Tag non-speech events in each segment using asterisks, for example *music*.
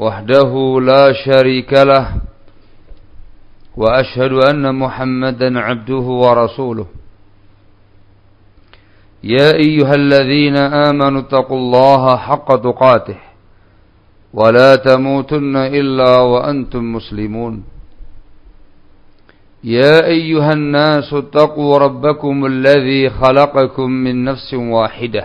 وحده لا شريك له وأشهد أن محمدا عبده ورسوله. يا أيها الذين آمنوا اتقوا الله حق تقاته ولا تموتن إلا وأنتم مسلمون. يا أيها الناس اتقوا ربكم الذي خلقكم من نفس واحدة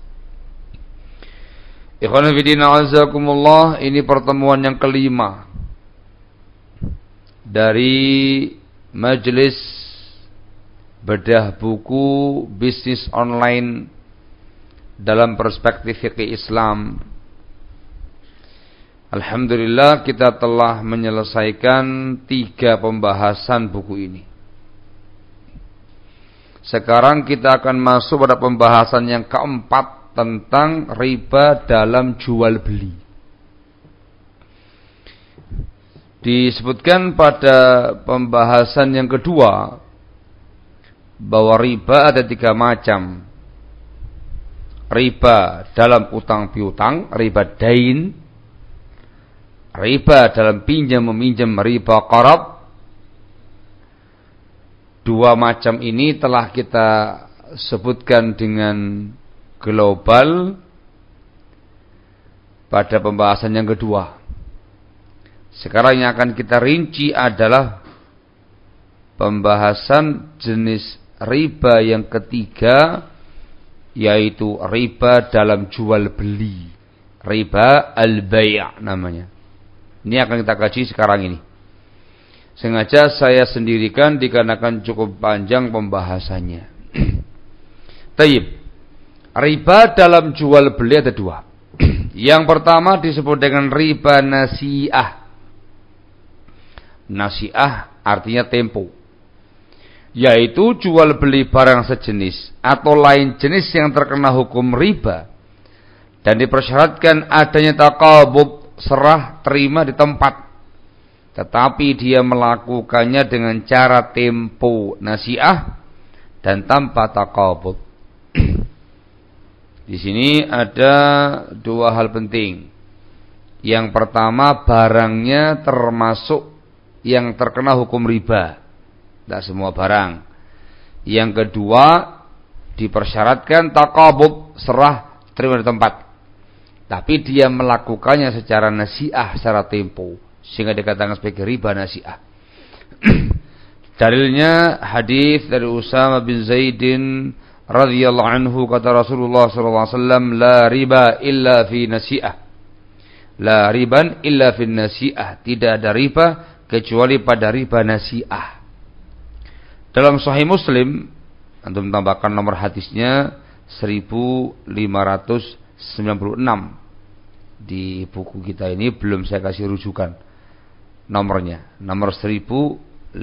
Ikhwan Fidina Azakumullah Ini pertemuan yang kelima Dari Majelis Bedah buku Bisnis online Dalam perspektif fikih Islam. Alhamdulillah kita telah menyelesaikan Tiga pembahasan buku ini. Sekarang kita akan masuk pada pembahasan yang keempat tentang riba dalam jual beli. Disebutkan pada pembahasan yang kedua bahwa riba ada tiga macam. Riba dalam utang piutang, riba dain, riba dalam pinjam meminjam, riba qarab. Dua macam ini telah kita sebutkan dengan global pada pembahasan yang kedua. Sekarang yang akan kita rinci adalah pembahasan jenis riba yang ketiga yaitu riba dalam jual beli. Riba al-bay' namanya. Ini akan kita kaji sekarang ini. Sengaja saya sendirikan dikarenakan cukup panjang pembahasannya. *clears throat* Taib. Riba dalam jual beli ada dua. *clears throat* Yang pertama disebut dengan riba nasiah. Nasiah artinya tempo. Yaitu jual beli barang sejenis atau lain jenis yang terkena hukum riba. Dan dipersyaratkan adanya takabub serah terima di tempat. Tetapi dia melakukannya dengan cara tempo nasiah dan tanpa takabub. Di sini ada dua hal penting. Yang pertama barangnya termasuk yang terkena hukum riba. Tidak semua barang. Yang kedua dipersyaratkan takabub serah terima di tempat. Tapi dia melakukannya secara nasiah, secara tempo. Sehingga dikatakan sebagai riba nasiah. *clears throat* Dalilnya hadis dari Usama bin Zaidin radhiyallahu anhu kata Rasulullah sallallahu alaihi wasallam la riba illa fi nasi'ah. La riban illa fi nasi'ah. Tidak ada riba kecuali pada riba nasi'ah. Dalam Sahih Muslim antum tambahkan nomor hadisnya 1596 di buku kita ini belum saya kasih rujukan nomornya nomor 1596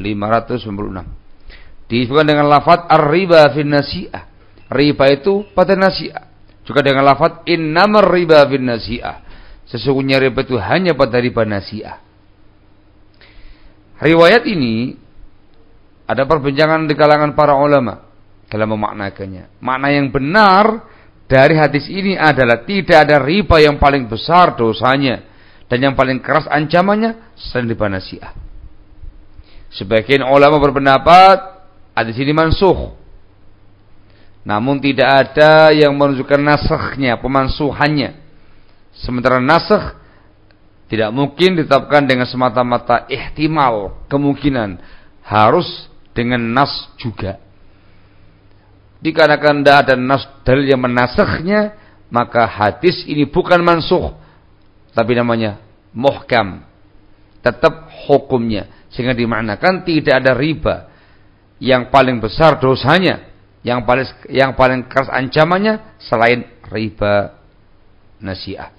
disebutkan dengan lafaz ar-riba fi nasi'ah Riba itu pada nasi'ah. Juga dengan lafaz innamar riba bin nasi'ah. Sesungguhnya riba itu hanya pada riba nasiah. Riwayat ini ada perbincangan di kalangan para ulama dalam memaknakannya. Makna yang benar dari hadis ini adalah tidak ada riba yang paling besar dosanya dan yang paling keras ancamannya selain riba nasiah. Sebagian ulama berpendapat hadis ini mansuh. Namun tidak ada yang menunjukkan nasahnya, pemansuhannya. Sementara nasah tidak mungkin ditetapkan dengan semata-mata ihtimal, kemungkinan. Harus dengan nas juga. Dikarenakan tidak ada nas dalil yang menasahnya, maka hadis ini bukan mansuh, tapi namanya muhkam. Tetap hukumnya. Sehingga dimaknakan tidak ada riba. Yang paling besar dosanya, yang paling yang paling keras ancamannya selain riba nasiah.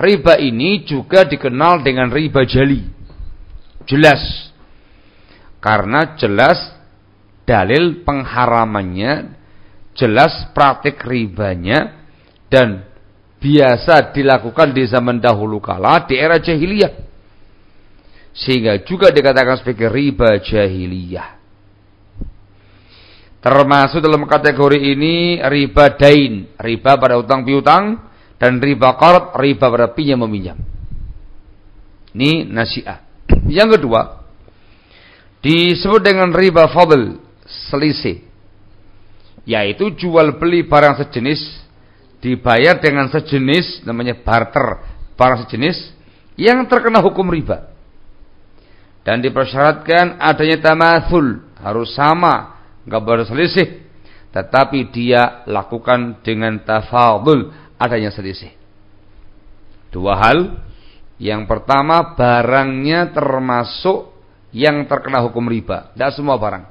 Riba ini juga dikenal dengan riba jali. Jelas. Karena jelas dalil pengharamannya, jelas praktik ribanya, dan biasa dilakukan di zaman dahulu kala di era jahiliyah. Sehingga juga dikatakan sebagai riba jahiliyah. Termasuk dalam kategori ini riba dain, riba pada utang piutang, dan riba qarad riba pada pinjam meminjam. Ini nasiah. *clears throat* Yang kedua disebut dengan riba fadl, selisih. Yaitu jual beli barang sejenis dibayar dengan sejenis namanya barter, barang sejenis yang terkena hukum riba. Dan dipersyaratkan adanya tamathul, harus sama, enggak boleh selisih. Tetapi dia lakukan dengan tafadul, adanya selisih. Dua hal. Yang pertama, barangnya termasuk yang terkena hukum riba. Tidak semua barang.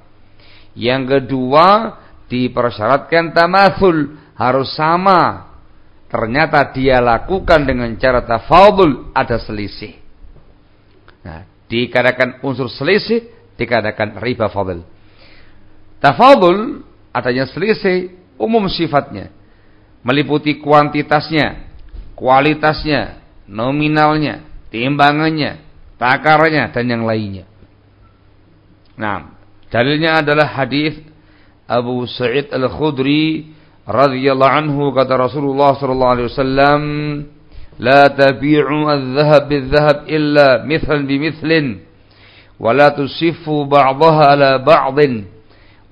Yang kedua, dipersyaratkan tamathul. Harus sama. Ternyata dia lakukan dengan cara tafadul, ada selisih. Nah, dikatakan unsur selisih, dikatakan riba fadl. Tafadul, adanya selisih, umum sifatnya meliputi kuantitasnya, kualitasnya, nominalnya, timbangannya, takarnya dan yang lainnya. Nah, dalilnya adalah hadis Abu Sa'id Al-Khudri radhiyallahu anhu kata Rasulullah sallallahu alaihi wasallam لا تبيعوا الذهب بالذهب إلا مثلا بمثل ولا تصفوا بعضها على بعض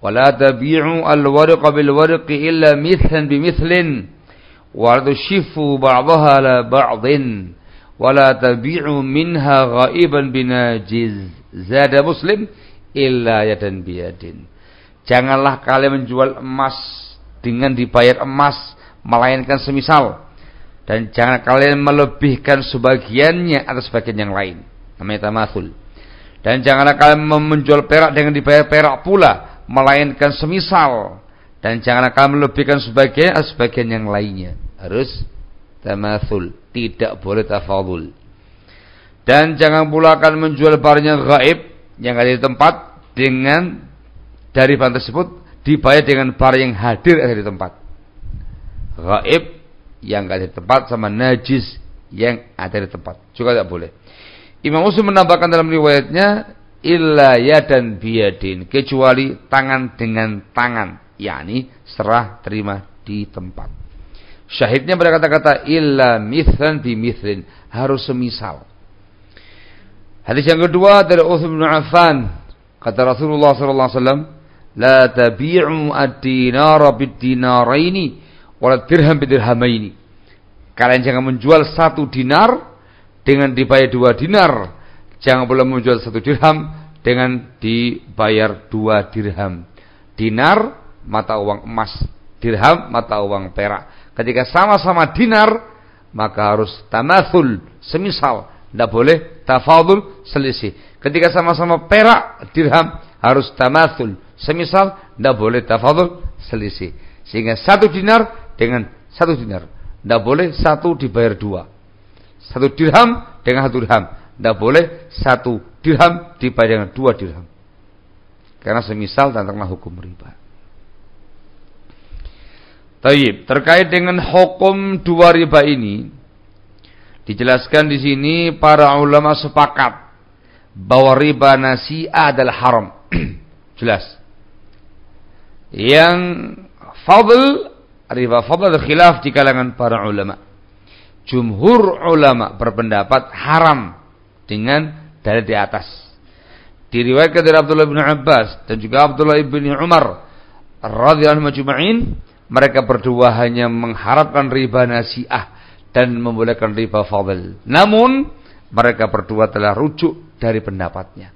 ولا تبيعوا الورق بالورق إلا مثلا بمثل ولا تشفوا بعضها على بعض ولا تبيعوا منها غائبا بناجز زاد مسلم إلا يدا بيد Janganlah kalian menjual emas dengan dibayar emas melainkan semisal dan jangan kalian melebihkan sebagiannya atas sebagian yang lain namanya tamathul dan janganlah kalian menjual perak dengan dibayar perak pula melainkan semisal. Dan jangan akan melebihkan sebagian sebagian yang lainnya. Harus tamathul tidak boleh tafadul dan jangan pula akan menjual barangnya gaib yang ada di tempat dengan dari barang tersebut dibayar dengan barang yang hadir ada di tempat. Gaib yang ada di tempat sama najis yang ada di tempat. Juga tidak boleh. Imam Muslim menambahkan dalam riwayatnya illa yadan biyadin. Kecuali tangan dengan tangan. Yakni serah terima di tempat. Syahidnya pada kata-kata illa mithlan bi mithlin. Harus semisal. Hadis yang kedua dari Uthman bin Affan. Kata Rasulullah sallallahu alaihi wasallam la tabi'u ad-dinara bid-dinaraini wala dirham bid-dirhamaini. Kalian jangan menjual satu dinar dengan dibayar dua dinar Jangan boleh menjual satu dirham dengan dibayar dua dirham. Dinar mata uang emas, dirham mata uang perak. Ketika sama-sama dinar, maka harus tamathul, semisal. Tidak boleh tafadul, selisih. Ketika sama-sama perak, dirham, harus tamathul, semisal. Tidak boleh tafadul, selisih. Sehingga satu dinar dengan satu dinar. Tidak boleh satu dibayar dua. Satu dirham dengan satu dirham tidak boleh satu dirham dibayar dengan dua dirham. Karena semisal terkena hukum riba. Taib, terkait dengan hukum dua riba ini, Dijelaskan di sini para ulama sepakat bahwa riba nasi'ah adalah haram. *clears throat* Jelas. Yang fadl riba fadl khilaf di kalangan para ulama. Jumhur ulama berpendapat haram dengan dalil di atas. Diriwayatkan dari Abdullah bin Abbas dan juga Abdullah bin Umar radhiyallahu anhu mereka berdua hanya mengharapkan riba nasi'ah dan membolehkan riba fadl. Namun mereka berdua telah rujuk dari pendapatnya.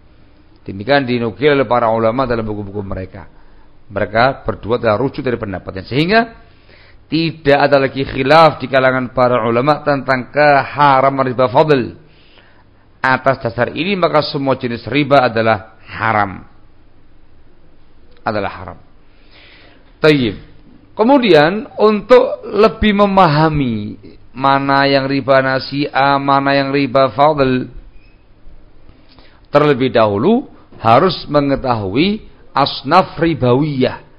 Demikian dinukil oleh para ulama dalam buku-buku mereka. Mereka berdua telah rujuk dari pendapatnya. Sehingga tidak ada lagi khilaf di kalangan para ulama tentang keharaman riba fadl. Atas dasar ini maka semua jenis riba adalah haram. Adalah haram. Tayyib. Kemudian untuk lebih memahami mana yang riba nasi'ah, mana yang riba fadl, terlebih dahulu harus mengetahui asnaf ribawiyah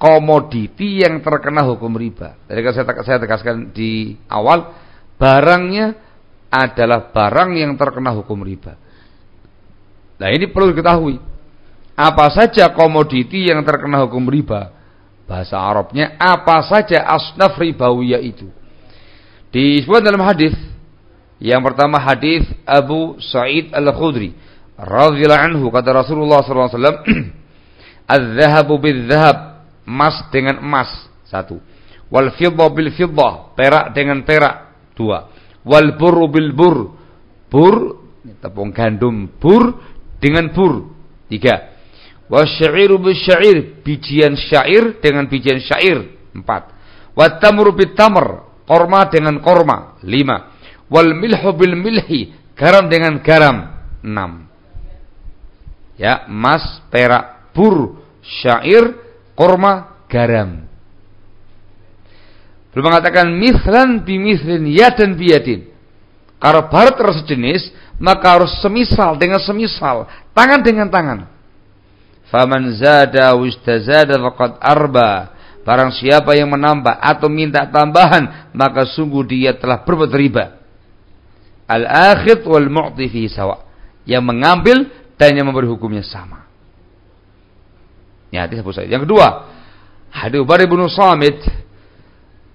komoditi yang terkena hukum riba. Jadi saya tegaskan di awal, barangnya adalah barang yang terkena hukum riba. Nah ini perlu diketahui. Apa saja komoditi yang terkena hukum riba? Bahasa Arabnya apa saja asnaf ribawiyah itu? Disebut dalam hadis yang pertama hadis Abu Sa'id Al-Khudri radhiyallahu anhu kata Rasulullah wasallam *clears throat* "Az-zahabu bil-zahab" emas dengan emas satu wal fiddah bil fiddah perak dengan perak dua wal buru bil bur. Bur tepung gandum bur dengan bur. Tiga. Wasyairu bil syair bijian syair dengan bijian syair. Empat. Watamru bil tamr korma dengan korma. Lima. Wal milhu bil milhi garam dengan garam. Enam. Ya emas perak bur syair korma garam. Belum mengatakan mislan bimithlin yadan biyadin. Kalau barat terus sejenis, maka harus semisal dengan semisal, tangan dengan tangan. Faman zada wistazada faqad arba. Barang siapa yang menambah atau minta tambahan, maka sungguh dia telah berbuat riba. Al-akhid wal mu'ti fi sawa. Yang mengambil dan yang memberi hukumnya sama. Ya, Sa'id. Yang kedua, hadis Ubari bin Samit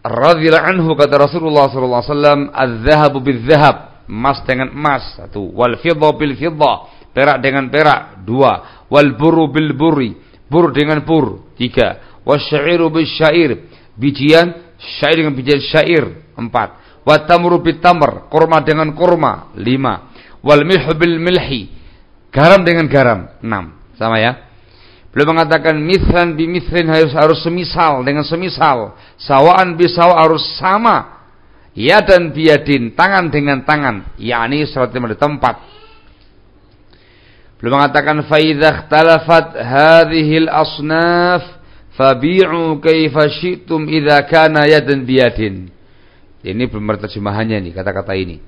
radhiyallahu anhu kata Rasulullah sallallahu alaihi wasallam, "Az-zahabu bil-zahab." Emas dengan emas, satu. Wal fiddah bil fiddah, perak dengan perak, dua. Wal buru bil buri, bur dengan bur, tiga. Wasyairu bil syair, bijian syair dengan bijian syair, empat. Wa tamru bil tamr, kurma dengan kurma, lima. Wal milhu bil milhi, garam dengan garam, enam. Sama ya? Beliau mengatakan mithlan bi mithlin harus harus semisal dengan semisal, sawaan bi sawa harus sama. Ya dan biadin, tangan dengan tangan, yakni seperti di tempat. Beliau mengatakan fa idza ikhtalafat hadhihi al-asnaf fabi'u kaifa syi'tum idza kana yadan biyadin. Ini belum terjemahannya nih kata-kata ini.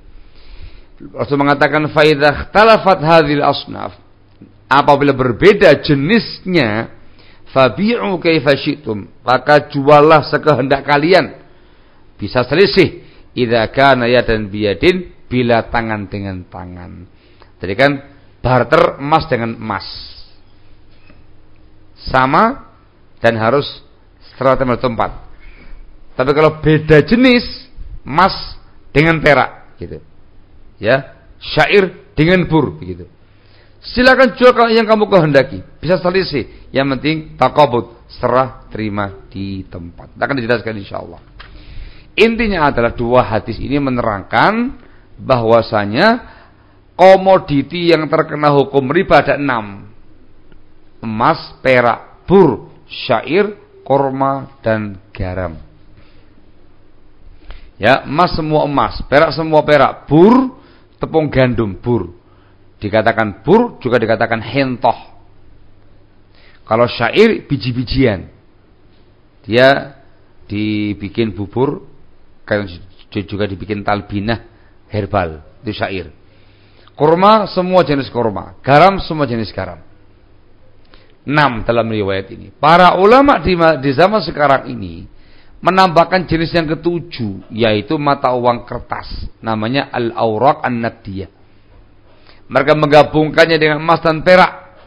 Rasul mengatakan fa idza ikhtalafat hadhihi al-asnaf apabila berbeda jenisnya fabi'u kaifa syi'tum maka juallah sekehendak kalian. Bisa selisih idza kana yadan biyadin bila tangan dengan tangan. Jadi kan barter emas dengan emas. Sama dan harus setelah tempat. Tapi kalau beda jenis emas dengan perak gitu. Ya syair dengan bur begitu Silakan jual yang kamu kehendaki. Bisa selisih. Yang penting takabut. Serah terima di tempat. Akan dijelaskan insya Allah. Intinya adalah dua hadis ini menerangkan bahwasanya komoditi yang terkena hukum riba ada enam. Emas, perak, bur, syair, korma, dan garam. Ya, emas semua emas, perak semua perak, bur, tepung gandum, bur. Dikatakan bur juga dikatakan hentoh. Kalau syair biji-bijian. Dia dibikin bubur juga dibikin talbinah herbal itu syair. Kurma semua jenis kurma, garam semua jenis garam. Enam dalam riwayat ini. Para ulama di, di zaman sekarang ini menambahkan jenis yang ketujuh yaitu mata uang kertas namanya al-awraq an-nadiyah mereka menggabungkannya dengan emas dan perak.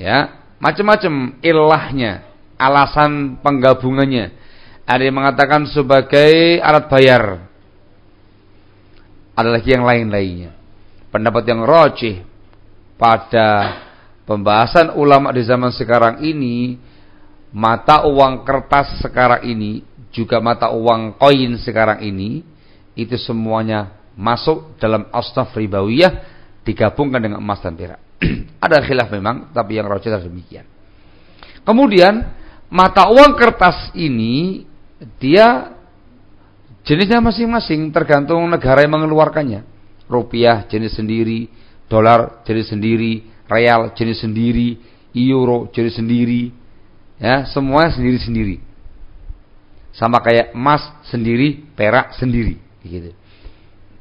Ya macam-macam ilahnya alasan penggabungannya. Ada yang mengatakan sebagai alat bayar. Ada lagi yang lain-lainnya. Pendapat yang rojih pada pembahasan ulama di zaman sekarang ini mata uang kertas sekarang ini juga mata uang koin sekarang ini itu semuanya masuk dalam asnaf ribawiyah digabungkan dengan emas dan perak. *clears throat* Ada khilaf memang, tapi yang rajih demikian. Kemudian mata uang kertas ini dia jenisnya masing-masing tergantung negara yang mengeluarkannya. Rupiah jenis sendiri, dolar jenis sendiri, real jenis sendiri, euro jenis sendiri, Ya, semua sendiri-sendiri. Sama kayak emas sendiri, perak sendiri, gitu.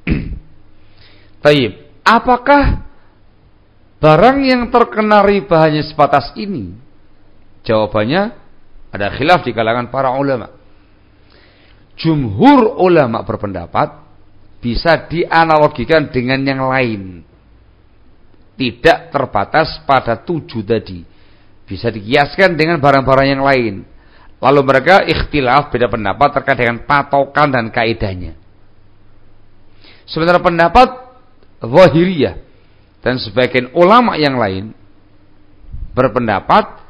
*clears throat* Taib. Apakah barang yang terkena riba hanya sebatas ini? Jawabannya ada khilaf di kalangan para ulama. Jumhur ulama berpendapat bisa dianalogikan dengan yang lain. Tidak terbatas pada tujuh tadi. Bisa dikiaskan dengan barang-barang yang lain. Lalu mereka ikhtilaf beda pendapat terkait dengan patokan dan kaidahnya. Sementara pendapat Zahiriyah dan sebagian ulama yang lain berpendapat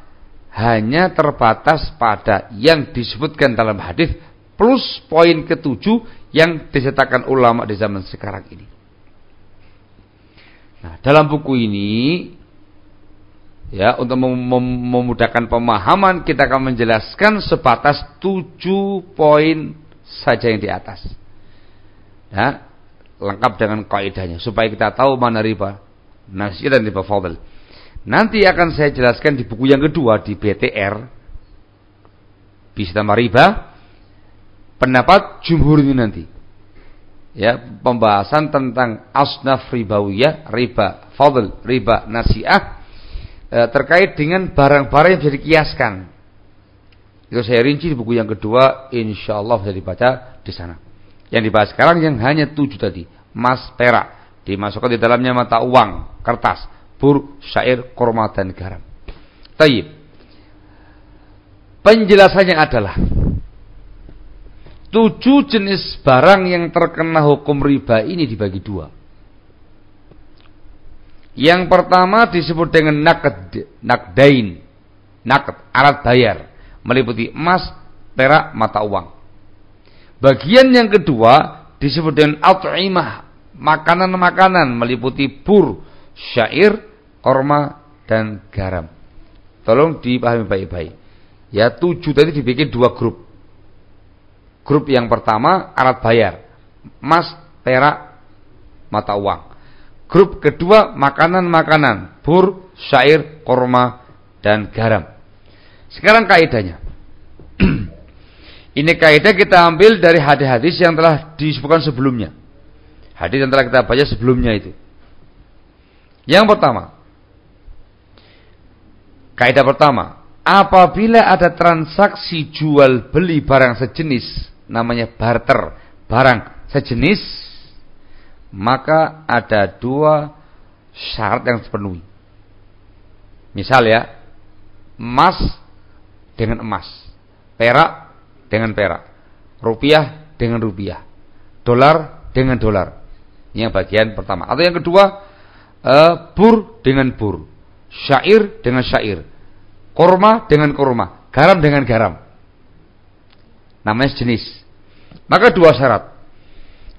hanya terbatas pada yang disebutkan dalam hadis plus poin ketujuh yang disertakan ulama di zaman sekarang ini. Nah, dalam buku ini Ya, untuk mem memudahkan pemahaman kita akan menjelaskan sebatas tujuh poin saja yang di atas. Ya, lengkap dengan kaidahnya supaya kita tahu mana riba nasi dan riba fadl. Nanti akan saya jelaskan di buku yang kedua di BTR bisa tambah riba pendapat jumhur ini nanti. Ya, pembahasan tentang asnaf ribawiyah, riba fadl, riba nasiah e, terkait dengan barang-barang yang bisa dikiaskan. Itu saya rinci di buku yang kedua, insya Allah bisa dibaca di sana. Yang dibahas sekarang yang hanya tujuh tadi, emas, perak, dimasukkan di dalamnya mata uang, kertas, bur, syair, korma dan garam. Taib. Penjelasannya adalah tujuh jenis barang yang terkena hukum riba ini dibagi dua. Yang pertama disebut dengan nakd, nakdain, nakd, alat bayar, meliputi emas, perak, mata uang. Bagian yang kedua disebut dengan at'imah, makanan-makanan meliputi pur, syair, korma, dan garam. Tolong dipahami baik-baik. Ya tujuh tadi dibikin dua grup. Grup yang pertama alat bayar, emas, perak, mata uang. Grup kedua makanan-makanan, bur, syair, korma, dan garam. Sekarang kaidahnya. Ini kaidah kita ambil dari hadis-hadis yang telah disebutkan sebelumnya. Hadis yang telah kita baca sebelumnya itu. Yang pertama, kaidah pertama, apabila ada transaksi jual beli barang sejenis, namanya barter, barang sejenis maka ada dua syarat yang terpenuhi. Misal ya, emas dengan emas, perak dengan perak, rupiah dengan rupiah, dolar dengan dolar. Ini yang bagian pertama. Atau yang kedua, uh, bur dengan bur, syair dengan syair, korma dengan korma, garam dengan garam. Namanya jenis. Maka dua syarat.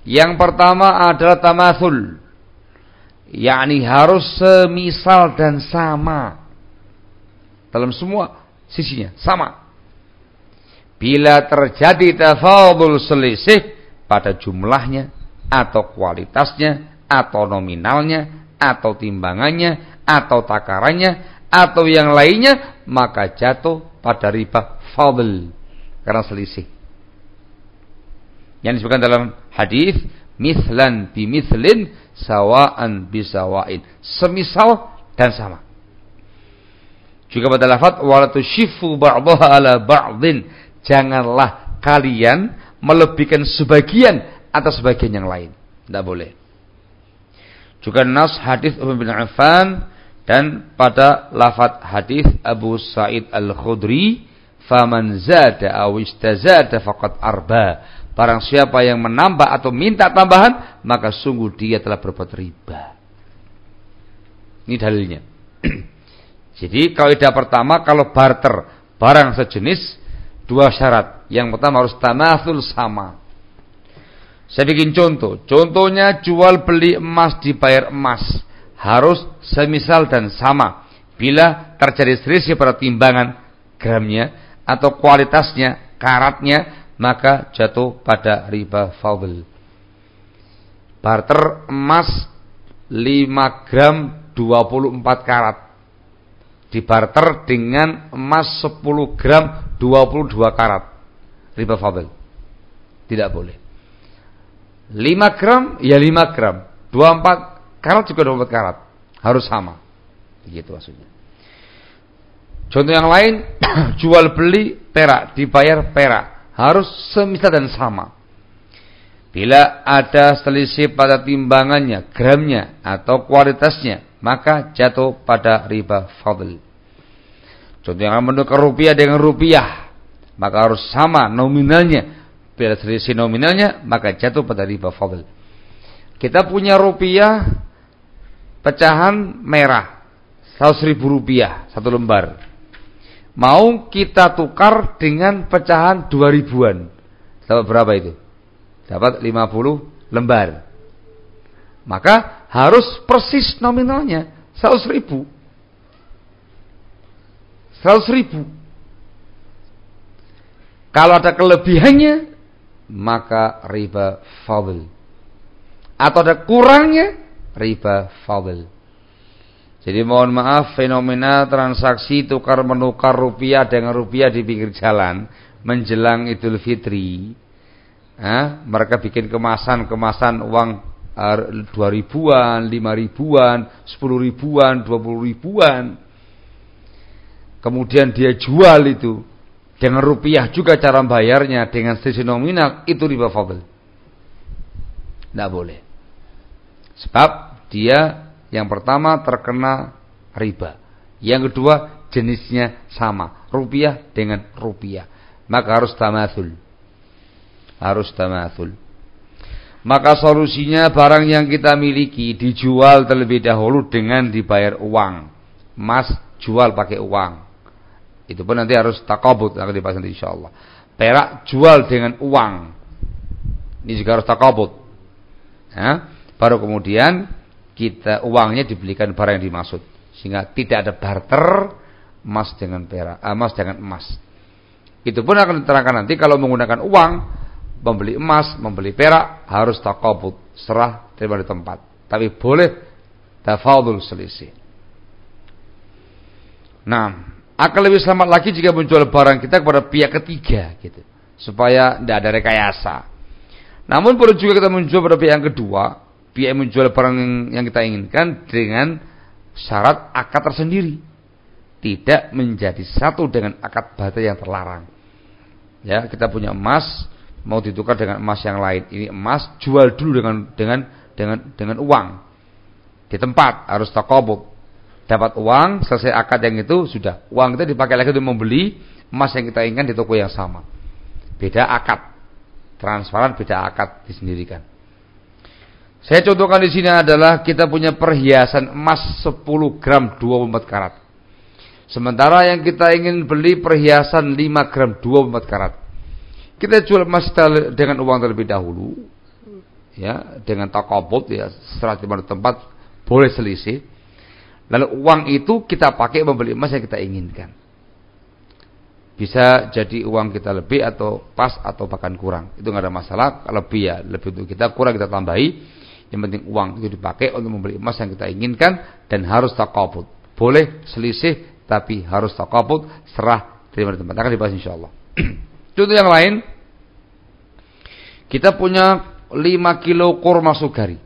Yang pertama adalah tamathul. yakni harus semisal dan sama. Dalam semua sisinya sama. Bila terjadi tafadul selisih pada jumlahnya atau kualitasnya atau nominalnya atau timbangannya atau takarannya atau yang lainnya maka jatuh pada riba fadl karena selisih. Yang disebutkan dalam hadis mislan bi mislin sawaan bisawain semisal dan sama. Juga pada lafaz wala tushifu ba'daha ala ba'din janganlah kalian melebihkan sebagian atas sebagian yang lain. Tidak boleh. Juga nas hadis Umar bin Affan dan pada lafaz hadis Abu Sa'id Al-Khudri, "Faman zada aw istazada faqad arba." Barang siapa yang menambah atau minta tambahan, maka sungguh dia telah berbuat riba. Ini dalilnya. *clears throat* Jadi kaidah pertama kalau barter barang sejenis dua syarat. Yang pertama harus tamasul sama. Saya bikin contoh. Contohnya jual beli emas dibayar emas harus semisal dan sama. Bila terjadi selisih pada timbangan gramnya atau kualitasnya, karatnya, maka jatuh pada riba fadl. Barter emas 5 gram 24 karat dibarter dengan emas 10 gram 22 karat. Riba fadl. Tidak boleh. 5 gram ya 5 gram. 24 karat juga 24 karat. Harus sama. Begitu maksudnya. Contoh yang lain, *clears throat* jual beli perak dibayar perak harus semisal dan sama. Bila ada selisih pada timbangannya, gramnya atau kualitasnya, maka jatuh pada riba fadl. Contoh yang menukar rupiah dengan rupiah, maka harus sama nominalnya. Bila selisih nominalnya, maka jatuh pada riba fadl. Kita punya rupiah pecahan merah, 100 ribu rupiah satu lembar mau kita tukar dengan pecahan dua ribuan. Dapat berapa itu? Dapat 50 lembar. Maka harus persis nominalnya 100 ribu. 100 ribu. Kalau ada kelebihannya, maka riba fadl. Atau ada kurangnya, riba fadl. Jadi mohon maaf fenomena transaksi tukar menukar rupiah dengan rupiah di pinggir jalan menjelang Idul Fitri. Eh, mereka bikin kemasan-kemasan uang eh, dua ribuan, lima ribuan, sepuluh ribuan, dua puluh ribuan. Kemudian dia jual itu dengan rupiah juga cara bayarnya dengan selisih nominal itu riba fadl. Tidak boleh. Sebab dia yang pertama terkena riba. Yang kedua jenisnya sama. Rupiah dengan rupiah. Maka harus tamathul. Harus tamathul. Maka solusinya barang yang kita miliki dijual terlebih dahulu dengan dibayar uang. Mas jual pakai uang. Itu pun nanti harus takabut akan dibahas nanti insyaallah. Perak jual dengan uang. Ini juga harus takabut. Ya, baru kemudian kita uangnya dibelikan barang yang dimaksud sehingga tidak ada barter emas dengan perak eh, emas dengan emas itu pun akan diterangkan nanti kalau menggunakan uang membeli emas membeli perak harus takabut serah terima di tempat tapi boleh tafadul selisih nah akan lebih selamat lagi jika menjual barang kita kepada pihak ketiga gitu supaya tidak ada rekayasa namun perlu juga kita menjual pada pihak yang kedua pihak yang menjual barang yang kita inginkan dengan syarat akad tersendiri. Tidak menjadi satu dengan akad batal yang terlarang. Ya, kita punya emas mau ditukar dengan emas yang lain. Ini emas jual dulu dengan dengan dengan dengan uang. Di tempat harus takobuk. Dapat uang, selesai akad yang itu sudah. Uang kita dipakai lagi untuk membeli emas yang kita inginkan di toko yang sama. Beda akad. Transparan beda akad disendirikan. Saya contohkan di sini adalah kita punya perhiasan emas 10 gram 24 karat. Sementara yang kita ingin beli perhiasan 5 gram 24 karat. Kita jual emas dengan uang terlebih dahulu. Ya, dengan takabut ya, setelah di tempat boleh selisih. Lalu uang itu kita pakai membeli emas yang kita inginkan. Bisa jadi uang kita lebih atau pas atau bahkan kurang. Itu nggak ada masalah. Lebih ya, lebih untuk kita kurang kita tambahi yang penting uang itu dipakai untuk membeli emas yang kita inginkan dan harus takabut. Boleh selisih tapi harus takabut, serah terima di tempat. Akan dibahas insyaallah. *clears throat* Contoh yang lain, kita punya 5 kilo kurma sugari.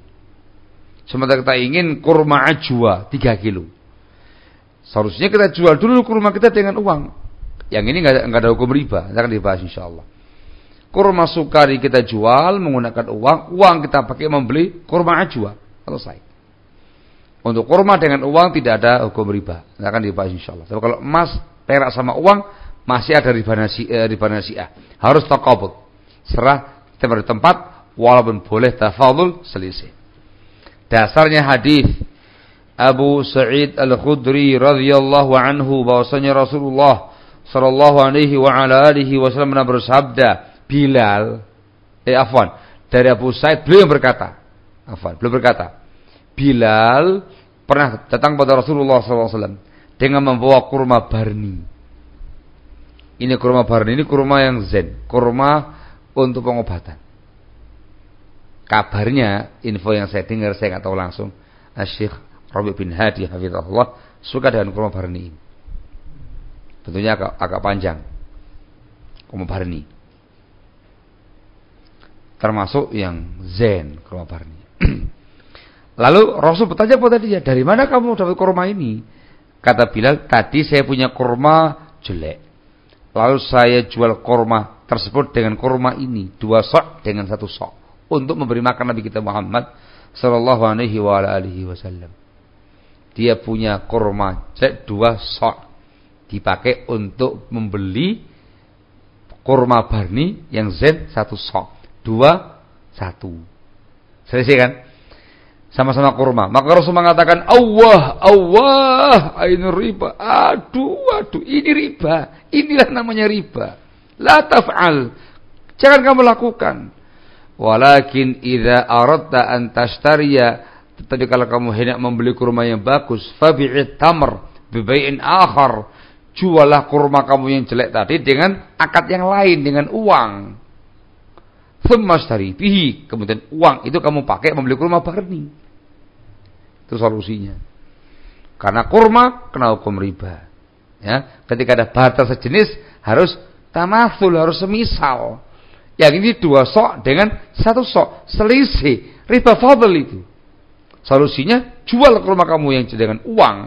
Sementara kita ingin kurma ajwa 3 kilo. Seharusnya kita jual dulu kurma kita dengan uang. Yang ini nggak ada hukum riba, akan dibahas insya Allah. Kurma sukari kita jual menggunakan uang, uang kita pakai membeli kurma ajwa. Selesai. Untuk kurma dengan uang tidak ada hukum riba. Akan dibahas insya Allah. Tapi kalau emas, perak sama uang masih ada riba nasi, eh, riba nasiah. Harus takabut. Serah kita beri tempat walaupun boleh tafadul selisih. Dasarnya hadis Abu Sa'id Al-Khudri radhiyallahu anhu bahwasanya Rasulullah sallallahu alaihi wa ala alihi wasallam pernah bersabda, Bilal eh afwan, dari Abu Sa'id beliau berkata, afwan, beliau berkata, Bilal pernah datang pada Rasulullah SAW dengan membawa kurma barni. Ini kurma barni, ini kurma yang zen, kurma untuk pengobatan. Kabarnya, info yang saya dengar, saya nggak tahu langsung, Asyik Rabi bin Hadi hafizahullah suka dengan kurma barni. Tentunya agak, agak panjang. Kurma barni. Termasuk yang zen kurma barni. *clears throat* Lalu Rasul bertanya pada dia, dari mana kamu dapat kurma ini? Kata Bilal, tadi saya punya kurma jelek. Lalu saya jual kurma tersebut dengan kurma ini. Dua sok dengan satu sok. Untuk memberi makan Nabi kita Muhammad Sallallahu alaihi wa alihi wasallam. Dia punya kurma cek dua sok dipakai untuk membeli kurma barni yang zen satu sok dua satu. Selesai kan? Sama-sama kurma. Maka Rasul mengatakan Allah Allah ini riba. Aduh aduh ini riba. Inilah namanya riba. La taf'al. Jangan kamu lakukan walakin idza aradta an tashtariya tadi kalau kamu hendak membeli kurma yang bagus, fabi'it tamr bibai'in akhar. Jualah kurma kamu yang jelek tadi dengan akad yang lain, dengan uang. dari bihi. Kemudian uang itu kamu pakai membeli kurma barni. Itu solusinya. Karena kurma kena hukum riba. Ya, ketika ada barter sejenis harus tamasul, harus semisal. Yang ini dua sok dengan satu sok, selisih, riba fadl itu. Solusinya jual ke rumah kamu yang dengan uang.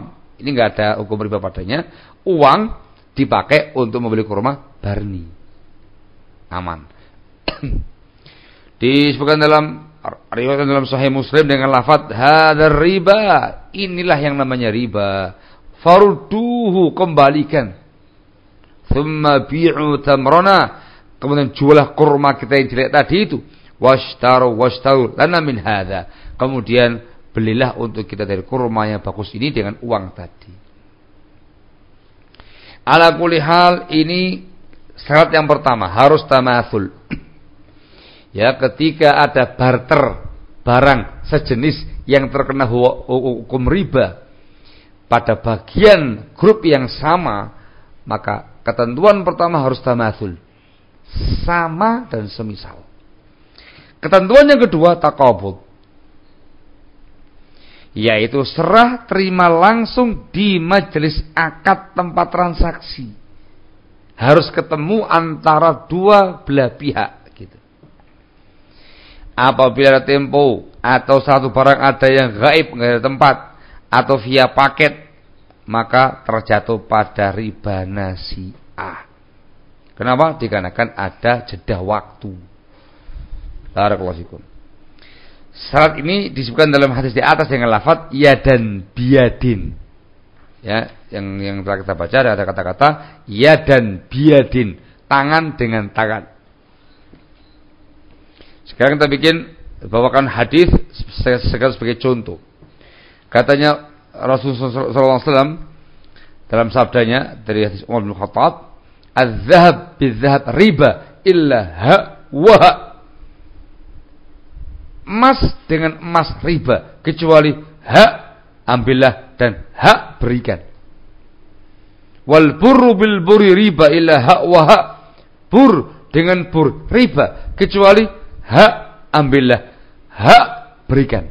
Ini nggak ada hukum riba padanya. Uang dipakai untuk membeli kurma barni. Aman. Disebutkan dalam riwayat dalam Sahih Muslim dengan lafaz hadar riba. Inilah yang namanya riba. Farduhu kembalikan. Thumma bi'u tamrona. Kemudian jualah kurma kita yang jelek tadi itu. Washtaru washtaru lana min hadha. Kemudian belilah untuk kita dari kurma yang bagus ini dengan uang tadi. Ala kulli hal ini syarat yang pertama harus tamasul. *clears throat* ya, ketika ada barter barang sejenis yang terkena hukum riba pada bagian grup yang sama, maka ketentuan pertama harus tamasul. Sama dan semisal. Ketentuan yang kedua takabud yaitu serah terima langsung di majelis akad tempat transaksi. Harus ketemu antara dua belah pihak gitu. Apabila ada tempo atau satu barang ada yang gaib nggak ada tempat atau via paket maka terjatuh pada riba nasi'ah. Kenapa? Dikarenakan ada jeda waktu. Barakallahu Syarat ini disebutkan dalam hadis di atas dengan lafaz ya dan biadin. Ya, yang yang telah kita baca ada kata-kata ya dan biadin, tangan dengan tangan. Sekarang kita bikin bawakan hadis sebagai contoh. Katanya Rasulullah SAW dalam sabdanya dari hadis Umar bin Khattab, "Az-zahab bil-zahab riba illa ha wa ha." emas dengan emas riba kecuali hak ambillah dan hak berikan. Wal burru bil buri riba illa hak wa hak. Bur dengan bur riba kecuali hak ambillah hak berikan.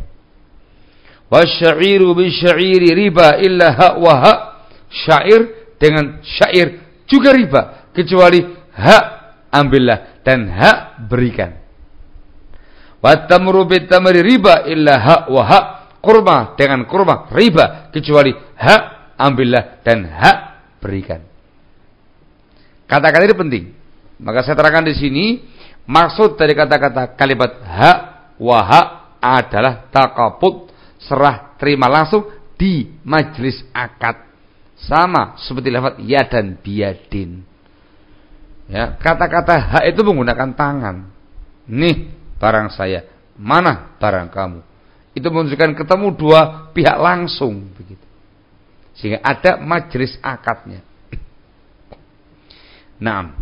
Wasyairu bil syairi riba illa hak wa hak. Syair dengan syair juga riba kecuali hak ambillah dan hak berikan. Watamru bitamri riba illa hak wa hak. Kurma dengan kurma riba kecuali hak ambillah dan hak berikan. Kata-kata ini penting. Maka saya terangkan di sini maksud dari kata-kata kalimat hak wahak adalah takaput serah terima langsung di majelis akad. Sama seperti lafaz ya dan biadin. Ya, kata-kata hak itu menggunakan tangan. Nih barang saya, mana barang kamu? Itu menunjukkan ketemu dua pihak langsung begitu. Sehingga ada majelis akadnya. Nah,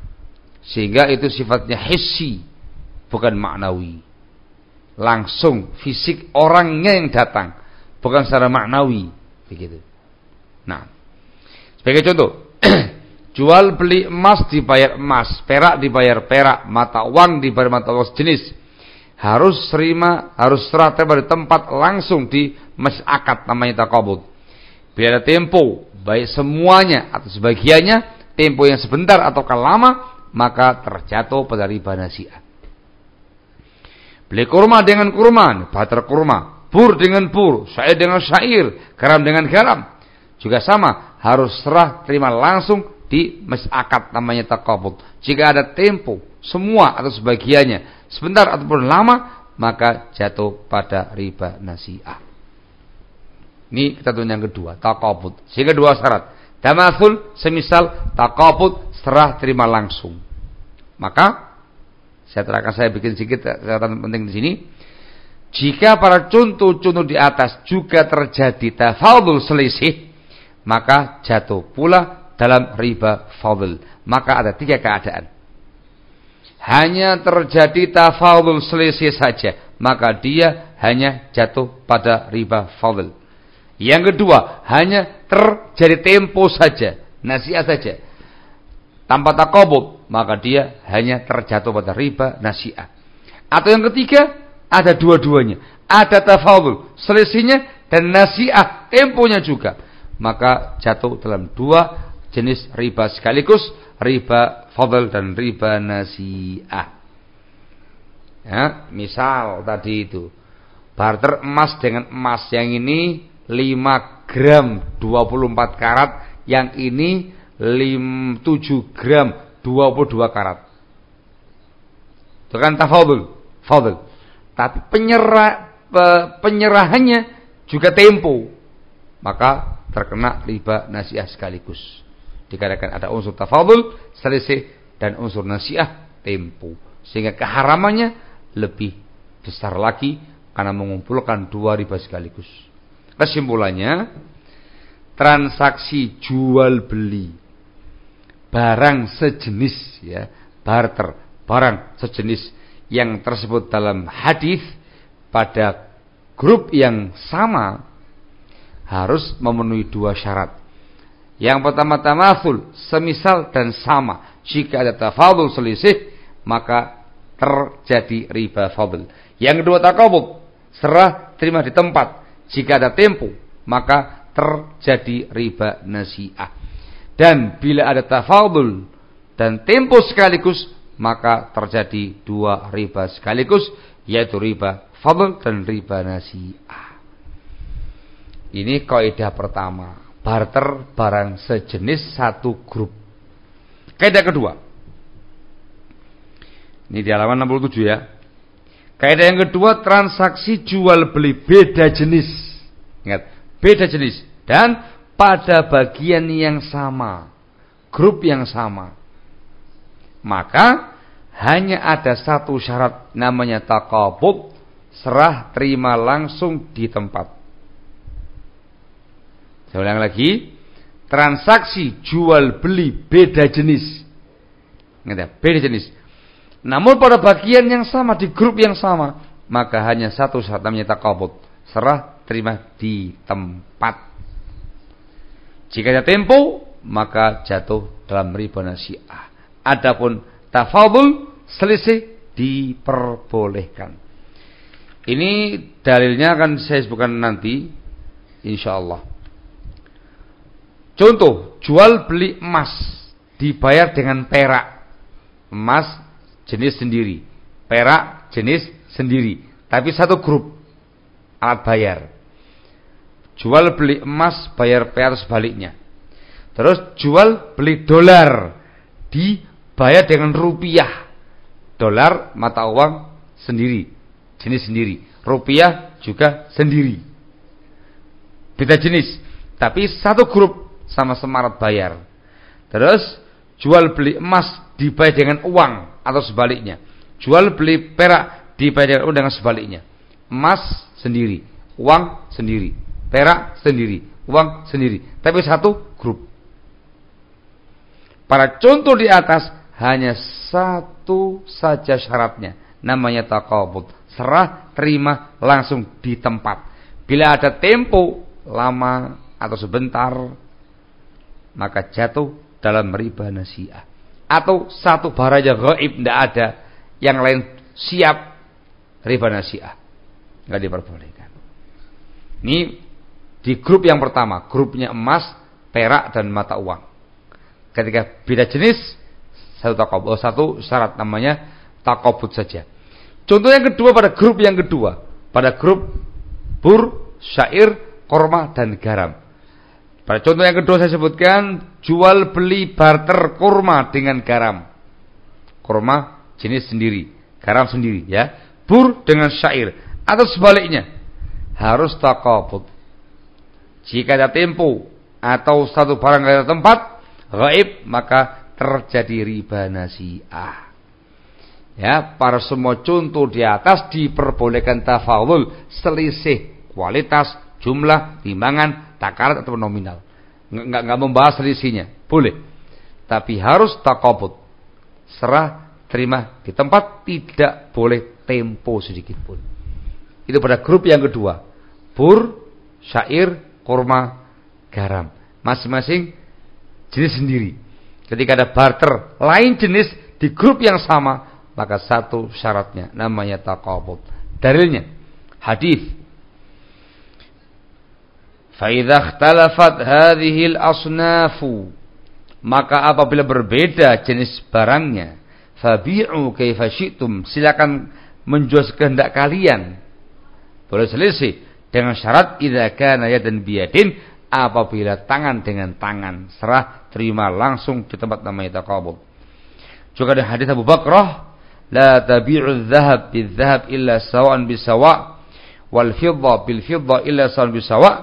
sehingga itu sifatnya hissi, bukan maknawi. Langsung fisik orangnya yang datang, bukan secara maknawi, begitu. Nah, sebagai contoh, *clears throat* jual beli emas dibayar emas, perak dibayar perak, mata uang dibayar mata uang jenis. Harus terima, harus serah terima di tempat langsung di masjid akad namanya takabut. Biar tempo, baik semuanya atau sebagiannya tempo yang sebentar atau lama maka terjatuh pada riba nasiah. Beli kurma dengan kurma, bater kurma, pur dengan pur, syair dengan syair, garam dengan garam. Juga sama, harus serah terima langsung di akad namanya takabut. Jika ada tempo, semua atau sebagiannya, sebentar ataupun lama, maka jatuh pada riba nasiah. Ini ketentuan yang kedua, takabut. Sehingga dua syarat. Tamathul semisal takabut serah terima langsung. Maka saya terangkan saya bikin sedikit catatan penting di sini. Jika para contoh-contoh di atas juga terjadi tafadul selisih, maka jatuh pula dalam riba fadl. Maka ada tiga keadaan. Hanya terjadi tafadul selisih saja, maka dia hanya jatuh pada riba fadl. Yang kedua, hanya terjadi tempo saja, nasihat saja. Tanpa takobut, maka dia hanya terjatuh pada riba nasihat. Atau yang ketiga, ada dua-duanya. Ada tafadul, selisihnya dan nasihat, temponya juga. Maka jatuh dalam dua jenis riba sekaligus, riba fadl dan riba nasiah. Ya, misal tadi itu barter emas dengan emas yang ini 5 gram 24 karat, yang ini 5, 7 gram 22 karat. Itu kan tafadul, fadl. Tapi penyerah penyerahannya juga tempo. Maka terkena riba nasiah sekaligus. Dikarenakan ada unsur tafadul, selisih dan unsur nasiah tempo. Sehingga keharamannya lebih besar lagi karena mengumpulkan dua riba sekaligus. Kesimpulannya, transaksi jual beli barang sejenis ya, barter, barang sejenis yang tersebut dalam hadis pada grup yang sama harus memenuhi dua syarat. Yang pertama tamasul, semisal dan sama. Jika ada tafadul selisih, maka terjadi riba fadl. Yang kedua takabut, serah terima di tempat jika ada tempo, maka terjadi riba nasiah. Dan bila ada tafadul dan tempo sekaligus, maka terjadi dua riba sekaligus, yaitu riba fadl dan riba nasiah. Ini kaidah pertama, barter barang sejenis satu grup. Kaidah kedua. Ini di halaman 67 ya. Kaidah yang kedua transaksi jual beli beda jenis. Ingat, beda jenis dan pada bagian yang sama, grup yang sama. Maka hanya ada satu syarat namanya takabut, serah terima langsung di tempat. Saya ulang lagi, transaksi jual beli beda jenis. Ya, beda jenis namun pada bagian yang sama di grup yang sama, maka hanya satu syarat namanya takabut, serah terima di tempat. Jika ada tempo, maka jatuh dalam riba nasiah. Adapun tafadul selisih diperbolehkan. Ini dalilnya akan saya sebutkan nanti insya Allah. Contoh, jual beli emas dibayar dengan perak. Emas jenis sendiri. Perak jenis sendiri. Tapi satu grup alat bayar. Jual beli emas bayar perak sebaliknya. Terus jual beli dolar dibayar dengan rupiah. Dolar mata uang sendiri, jenis sendiri. Rupiah juga sendiri. Beda jenis, tapi satu grup sama semarat bayar. Terus jual beli emas dibayar dengan uang atau sebaliknya. Jual beli perak dibayar dengan uang dengan sebaliknya. Emas sendiri, uang sendiri, perak sendiri, uang sendiri. Tapi satu grup. Para contoh di atas hanya satu saja syaratnya. Namanya takabut. Serah, terima, langsung di tempat. Bila ada tempo lama atau sebentar, maka jatuh dalam riba nasiah. Atau satu barang yang gaib tidak ada, yang lain siap riba nasiah. Nggak diperbolehkan. Ini di grup yang pertama, grupnya emas, perak dan mata uang. Ketika beda jenis satu takobut, oh, satu syarat namanya takobut saja. Contoh yang kedua pada grup yang kedua, pada grup bur, syair, korma dan garam. Pada contoh yang kedua saya sebutkan jual beli barter kurma dengan garam. Kurma jenis sendiri, garam sendiri ya. Bur dengan syair atau sebaliknya harus takabut. Jika ada tempo atau satu barang ada tempat gaib maka terjadi riba nasiah. Ya, para semua contoh di atas diperbolehkan tafawul selisih kualitas, jumlah, timbangan, takaran atau nominal. Enggak enggak membahas selisihnya, boleh. Tapi harus takabut. Serah terima di tempat tidak boleh tempo sedikit pun. Itu pada grup yang kedua. Bur, syair, kurma, garam. Masing-masing jenis sendiri. Ketika ada barter lain jenis di grup yang sama, maka satu syaratnya namanya takabut. Dalilnya hadis Faidah talafat hadhil asnafu. Maka apabila berbeda jenis barangnya fabi'u kaifasyitum silakan menjual sekehendak kalian. Boleh selisih dengan syarat idza kana yadan biyadin apabila tangan dengan tangan serah terima langsung di tempat namanya taqabul juga ada hadis Abu Bakrah la tabi'u dzahab bidzahab illa sawa'an bisawa' wal fidda bil fidda illa sawa'an bisawa'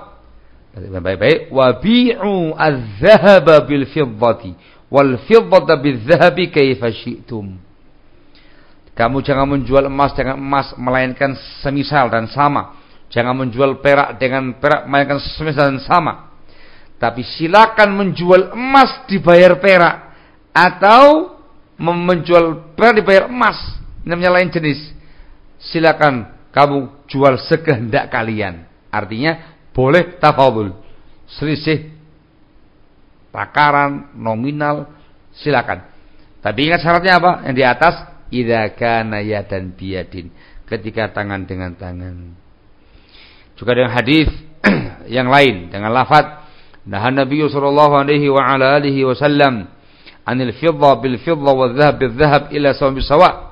Baik-baik, wa bi'u adz-dzahaba bil fiddati wal fiddata bidzahabi kaifa syi'tum. Kamu jangan menjual emas dengan emas melainkan semisal dan sama Jangan menjual perak dengan perak melainkan semisal dan sama. Tapi silakan menjual emas dibayar perak atau menjual perak dibayar emas. Namanya lain jenis. Silakan kamu jual sekehendak kalian. Artinya boleh tafadhul. Selisih takaran nominal silakan. Tapi ingat syaratnya apa? Yang di atas idza kana dan biadin. Ketika tangan dengan tangan. Juga dengan hadis *clears throat* yang lain dengan lafaz Nah Nabi sallallahu alaihi wa ala alihi wasallam anil fidda bil fidda wa dhahab bil dhahab ila sawa.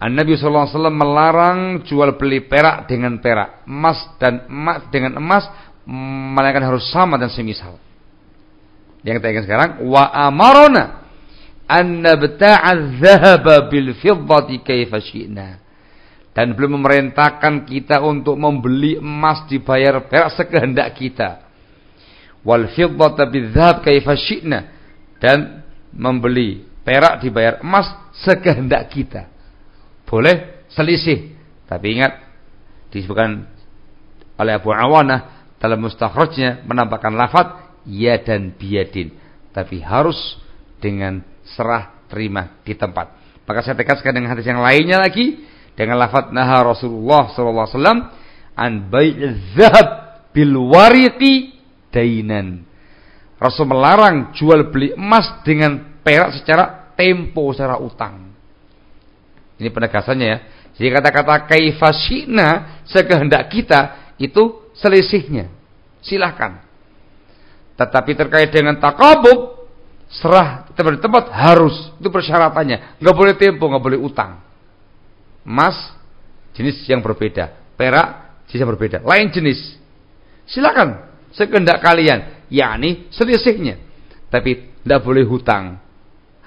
An Nabi wasallam melarang jual beli perak dengan perak, emas dan emas dengan emas melainkan harus sama dan semisal. Yang kita ingat sekarang wa amarona an bil dan belum memerintahkan kita untuk membeli emas dibayar perak sekehendak kita. Wal dan membeli perak dibayar emas sekehendak kita. Boleh selisih, tapi ingat disebutkan oleh Abu Awanah dalam mustakhrajnya menampakkan lafaz ya dan biadin, tapi harus dengan serah terima di tempat. Maka saya tegaskan dengan hadis yang lainnya lagi dengan lafaz naha Rasulullah sallallahu alaihi wasallam an bai'iz zahab bil wariqi dainan. Rasul melarang jual beli emas dengan perak secara tempo secara utang. Ini penegasannya ya. Jadi kata-kata kaifasina sekehendak kita itu selisihnya. Silahkan. Tetapi terkait dengan takabub serah tempat tempat harus itu persyaratannya. Nggak boleh tempo, nggak boleh utang emas jenis yang berbeda, perak jenis yang berbeda, lain jenis. Silakan sekehendak kalian, yakni selisihnya. Tapi tidak boleh hutang,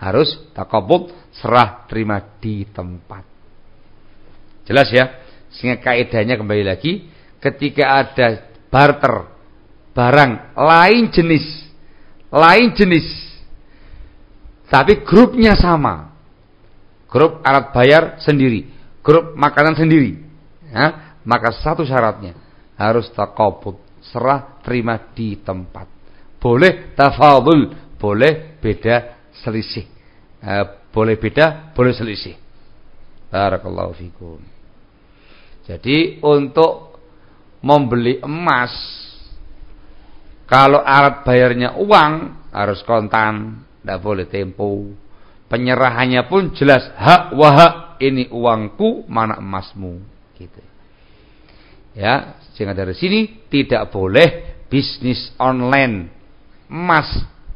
harus takabut serah terima di tempat. Jelas ya? Sehingga kaidahnya kembali lagi ketika ada barter barang lain jenis, lain jenis, tapi grupnya sama. Grup alat bayar sendiri, grup makanan sendiri. Ya, maka satu syaratnya harus takabut serah terima di tempat. Boleh tafadul, boleh beda selisih. Eh, boleh beda, boleh selisih. Barakallahu fikum. Jadi untuk membeli emas kalau alat bayarnya uang harus kontan, tidak boleh tempo. Penyerahannya pun jelas hak wahak ini uangku mana emasmu gitu. Ya, sehingga dari sini tidak boleh bisnis online emas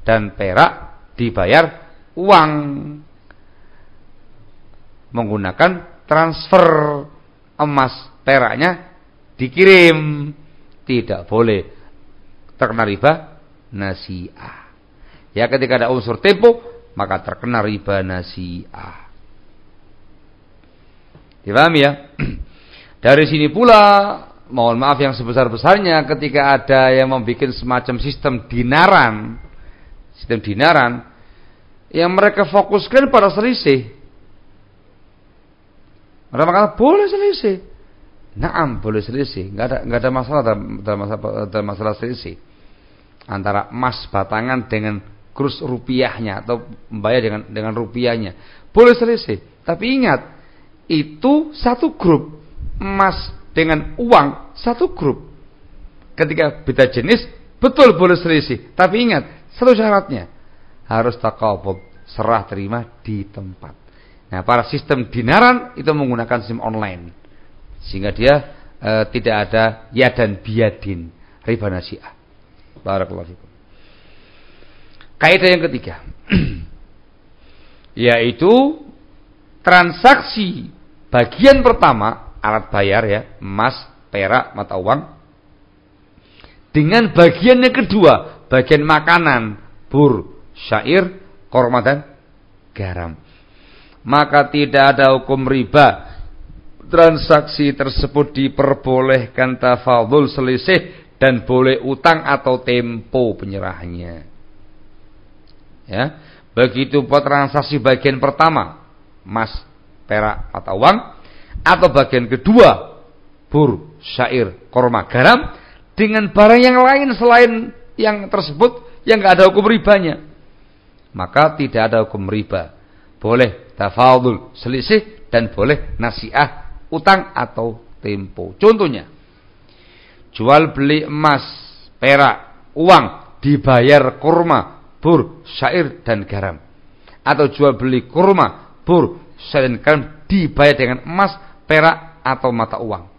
dan perak dibayar uang. Menggunakan transfer emas peraknya dikirim. Tidak boleh terkena riba nasiah. Ya ketika ada unsur tempo maka terkena riba nasiah. Dipahami ya? *clears throat* Dari sini pula mohon maaf yang sebesar-besarnya ketika ada yang membuat semacam sistem dinaran sistem dinaran yang mereka fokuskan pada selisih mereka mengatakan boleh selisih. Naam boleh selisih, nggak ada nggak ada masalah dalam, dalam masalah, dalam masalah selisih antara emas batangan dengan kurs rupiahnya atau membayar dengan dengan rupiahnya boleh selisih. Tapi ingat itu satu grup emas dengan uang satu grup. Ketika beda jenis betul boleh selisih. Tapi ingat satu syaratnya harus takabub serah terima di tempat. Nah, para sistem dinaran itu menggunakan sistem online. Sehingga dia e, tidak ada ya dan biadin riba nasiah. Barakallahu fikum. Kaidah yang ketiga *clears throat* yaitu transaksi bagian pertama alat bayar ya, emas, perak, mata uang dengan bagian yang kedua, bagian makanan, bur, syair, korma dan garam maka tidak ada hukum riba. Transaksi tersebut diperbolehkan tafadhul selisih dan boleh utang atau tempo penyerahannya. Ya, begitu buat transaksi bagian pertama, emas, perak atau uang, atau bagian kedua, bur, syair, korma, garam, dengan barang yang lain selain yang tersebut yang nggak ada hukum ribanya, maka tidak ada hukum riba. Boleh tafadul selisih dan boleh nasiah utang atau tempo. Contohnya jual beli emas, perak, uang dibayar kurma, bur, syair dan garam. Atau jual beli kurma, bur, syair dan garam dibayar dengan emas, perak atau mata uang.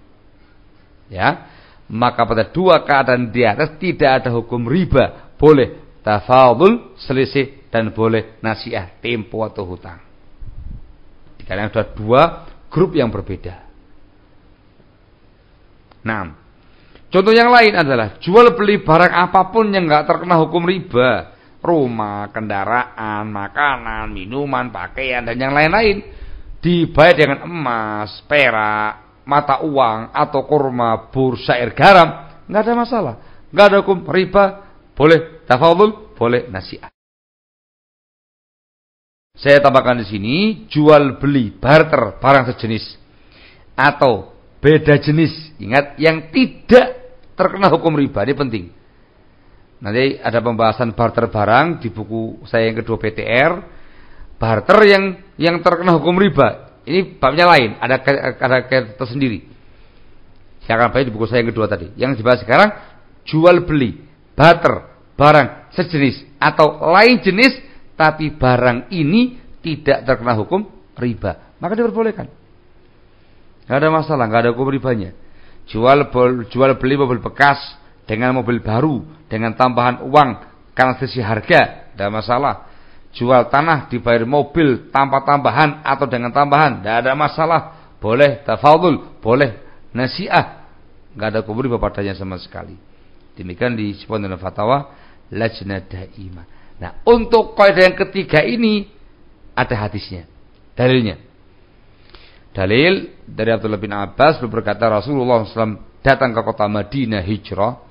Ya. Maka pada dua keadaan di atas tidak ada hukum riba, boleh tafadul selisih dan boleh nasiah tempo atau hutang. Karena ada dua grup yang berbeda. Nah, contoh yang lain adalah jual beli barang apa pun yang nggak terkena hukum riba, rumah, kendaraan, makanan, minuman, pakaian dan yang lain-lain dibayar dengan emas, perak, mata uang atau kurma, bursa air garam, nggak ada masalah, nggak ada hukum riba, boleh tafadhul, boleh nasihat. Saya tambahkan di sini jual beli barter barang sejenis atau beda jenis. Ingat yang tidak terkena hukum riba ini penting. Nanti ada pembahasan barter barang di buku saya yang kedua PTR. Barter yang yang terkena hukum riba. Ini babnya lain, ada ada tersendiri. Saya akan bahas di buku saya yang kedua tadi. Yang dibahas sekarang jual beli barter barang sejenis atau lain jenis tapi barang ini tidak terkena hukum riba, maka diperbolehkan. Tidak ada masalah, nggak ada hukum ribanya. Jual jual beli mobil bekas dengan mobil baru dengan tambahan uang karena sisi harga, tidak masalah. Jual tanah dibayar mobil tanpa tambahan atau dengan tambahan, tidak ada masalah. Boleh tafadul, boleh nasiah, nggak ada hukum riba padanya sama sekali. Demikian disebut dalam fatwa lajnah daimah. Nah, untuk kaidah yang ketiga ini Ada hadisnya. Dalilnya. Dalil dari Abdullah bin Abbas berkata Rasulullah SAW datang ke kota Madinah hijrah.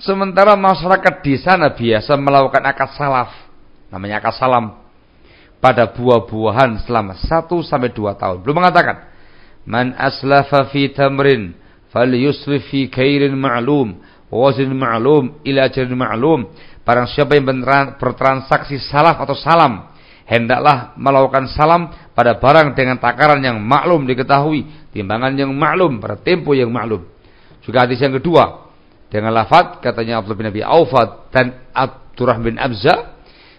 Sementara masyarakat di sana biasa melakukan akad salaf. Namanya akad salam. Pada buah-buahan selama 1 sampai 2 tahun. Belum mengatakan. Man aslafa fi tamrin fal yusrif fi kairin ma'lum. Wazin ma'lum ila ajalin ma'lum. Barang siapa yang bertransaksi salaf atau salam. Hendaklah melakukan salam pada barang dengan takaran yang maklum diketahui. Timbangan yang maklum pada tempo yang maklum. Juga hadis yang kedua dengan lafaz katanya Abdullah bin Abi Aufad dan Abdurrahman bin Abza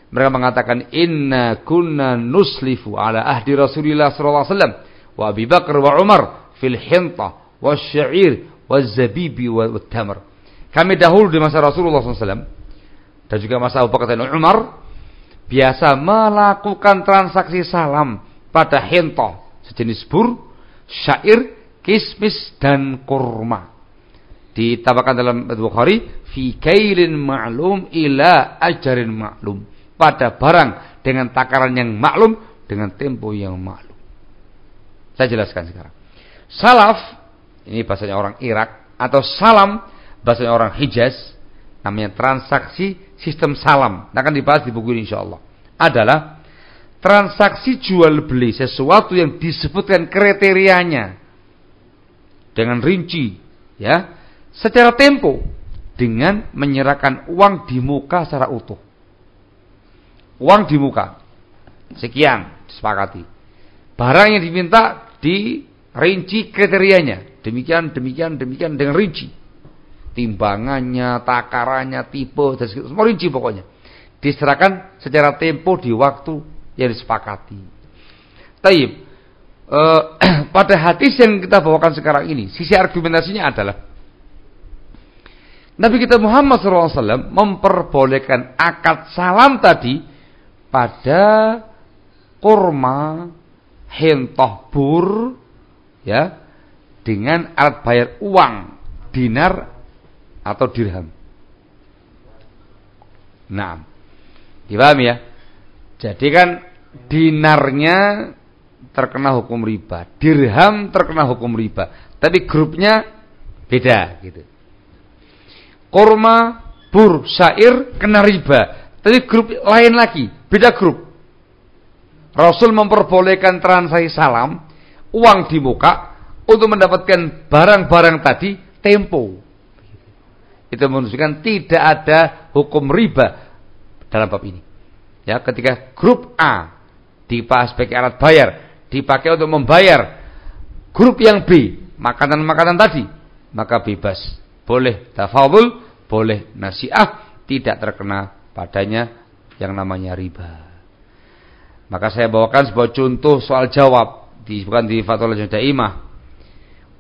mereka mengatakan inna kunna nuslifu ala ahdi alaihi wasallam wa Abi Bakar wa Umar fil hinta wa syair wa zabibi wa tamar kami dahulu di masa Rasulullah SAW dan juga masa Abu Bakar dan Umar biasa melakukan transaksi salam pada hinta sejenis bur, syair, kismis dan kurma. Ditambahkan dalam Bukhari fi kailin ma'lum ila ajarin ma'lum. Pada barang dengan takaran yang maklum dengan tempo yang maklum saya jelaskan sekarang. Salaf ini bahasanya orang Irak atau salam bahasanya orang Hijaz namanya transaksi sistem salam akan dibahas di buku ini insyaallah adalah transaksi jual beli sesuatu yang disebutkan kriterianya dengan rinci ya secara tempo dengan menyerahkan uang di muka secara utuh. Uang di muka. Sekian disepakati. Barang yang diminta dirinci kriterianya. Demikian, demikian, demikian dengan rinci. Timbangannya, takarannya, tipe, dan semua rinci pokoknya. Diserahkan secara tempo di waktu yang disepakati. Taib. Eh, *clears throat* pada hadis yang kita bawakan sekarang ini, sisi argumentasinya adalah Nabi kita Muhammad SAW memperbolehkan akad salam tadi pada kurma, hentoh bur, ya, dengan alat bayar uang, dinar atau dirham. Nah, dipahami ya? Jadi kan dinarnya terkena hukum riba, dirham terkena hukum riba, tapi grupnya beda gitu korma, bur, syair kena riba. Tapi grup lain lagi, beda grup. Rasul memperbolehkan transaksi salam, uang di muka untuk mendapatkan barang-barang tadi tempo. Itu menunjukkan tidak ada hukum riba dalam bab ini. Ya, ketika grup A dipakai sebagai alat bayar, dipakai untuk membayar grup yang B, makanan-makanan tadi, maka bebas boleh tafadhul, boleh nasiah, tidak terkena padanya yang namanya riba. Maka saya bawakan sebuah contoh soal jawab di bukan di Fathul Daimah.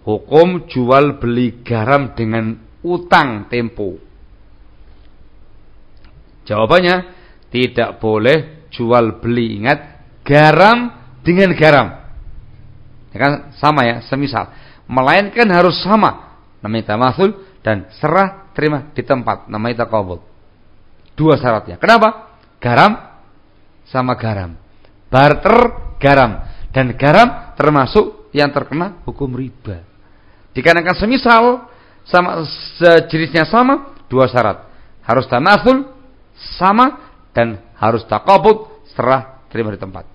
Hukum jual beli garam dengan utang tempo. Jawabannya tidak boleh jual beli ingat garam dengan garam. Ya kan sama ya, semisal. Melainkan harus sama. Namanya tamasul dan serah terima di tempat namanya takabul. Dua syaratnya. Kenapa? Garam sama garam. Barter garam dan garam termasuk yang terkena hukum riba. Dikarenakan semisal sama sejenisnya sama, dua syarat. Harus tamasul sama dan harus takabut serah terima di tempat.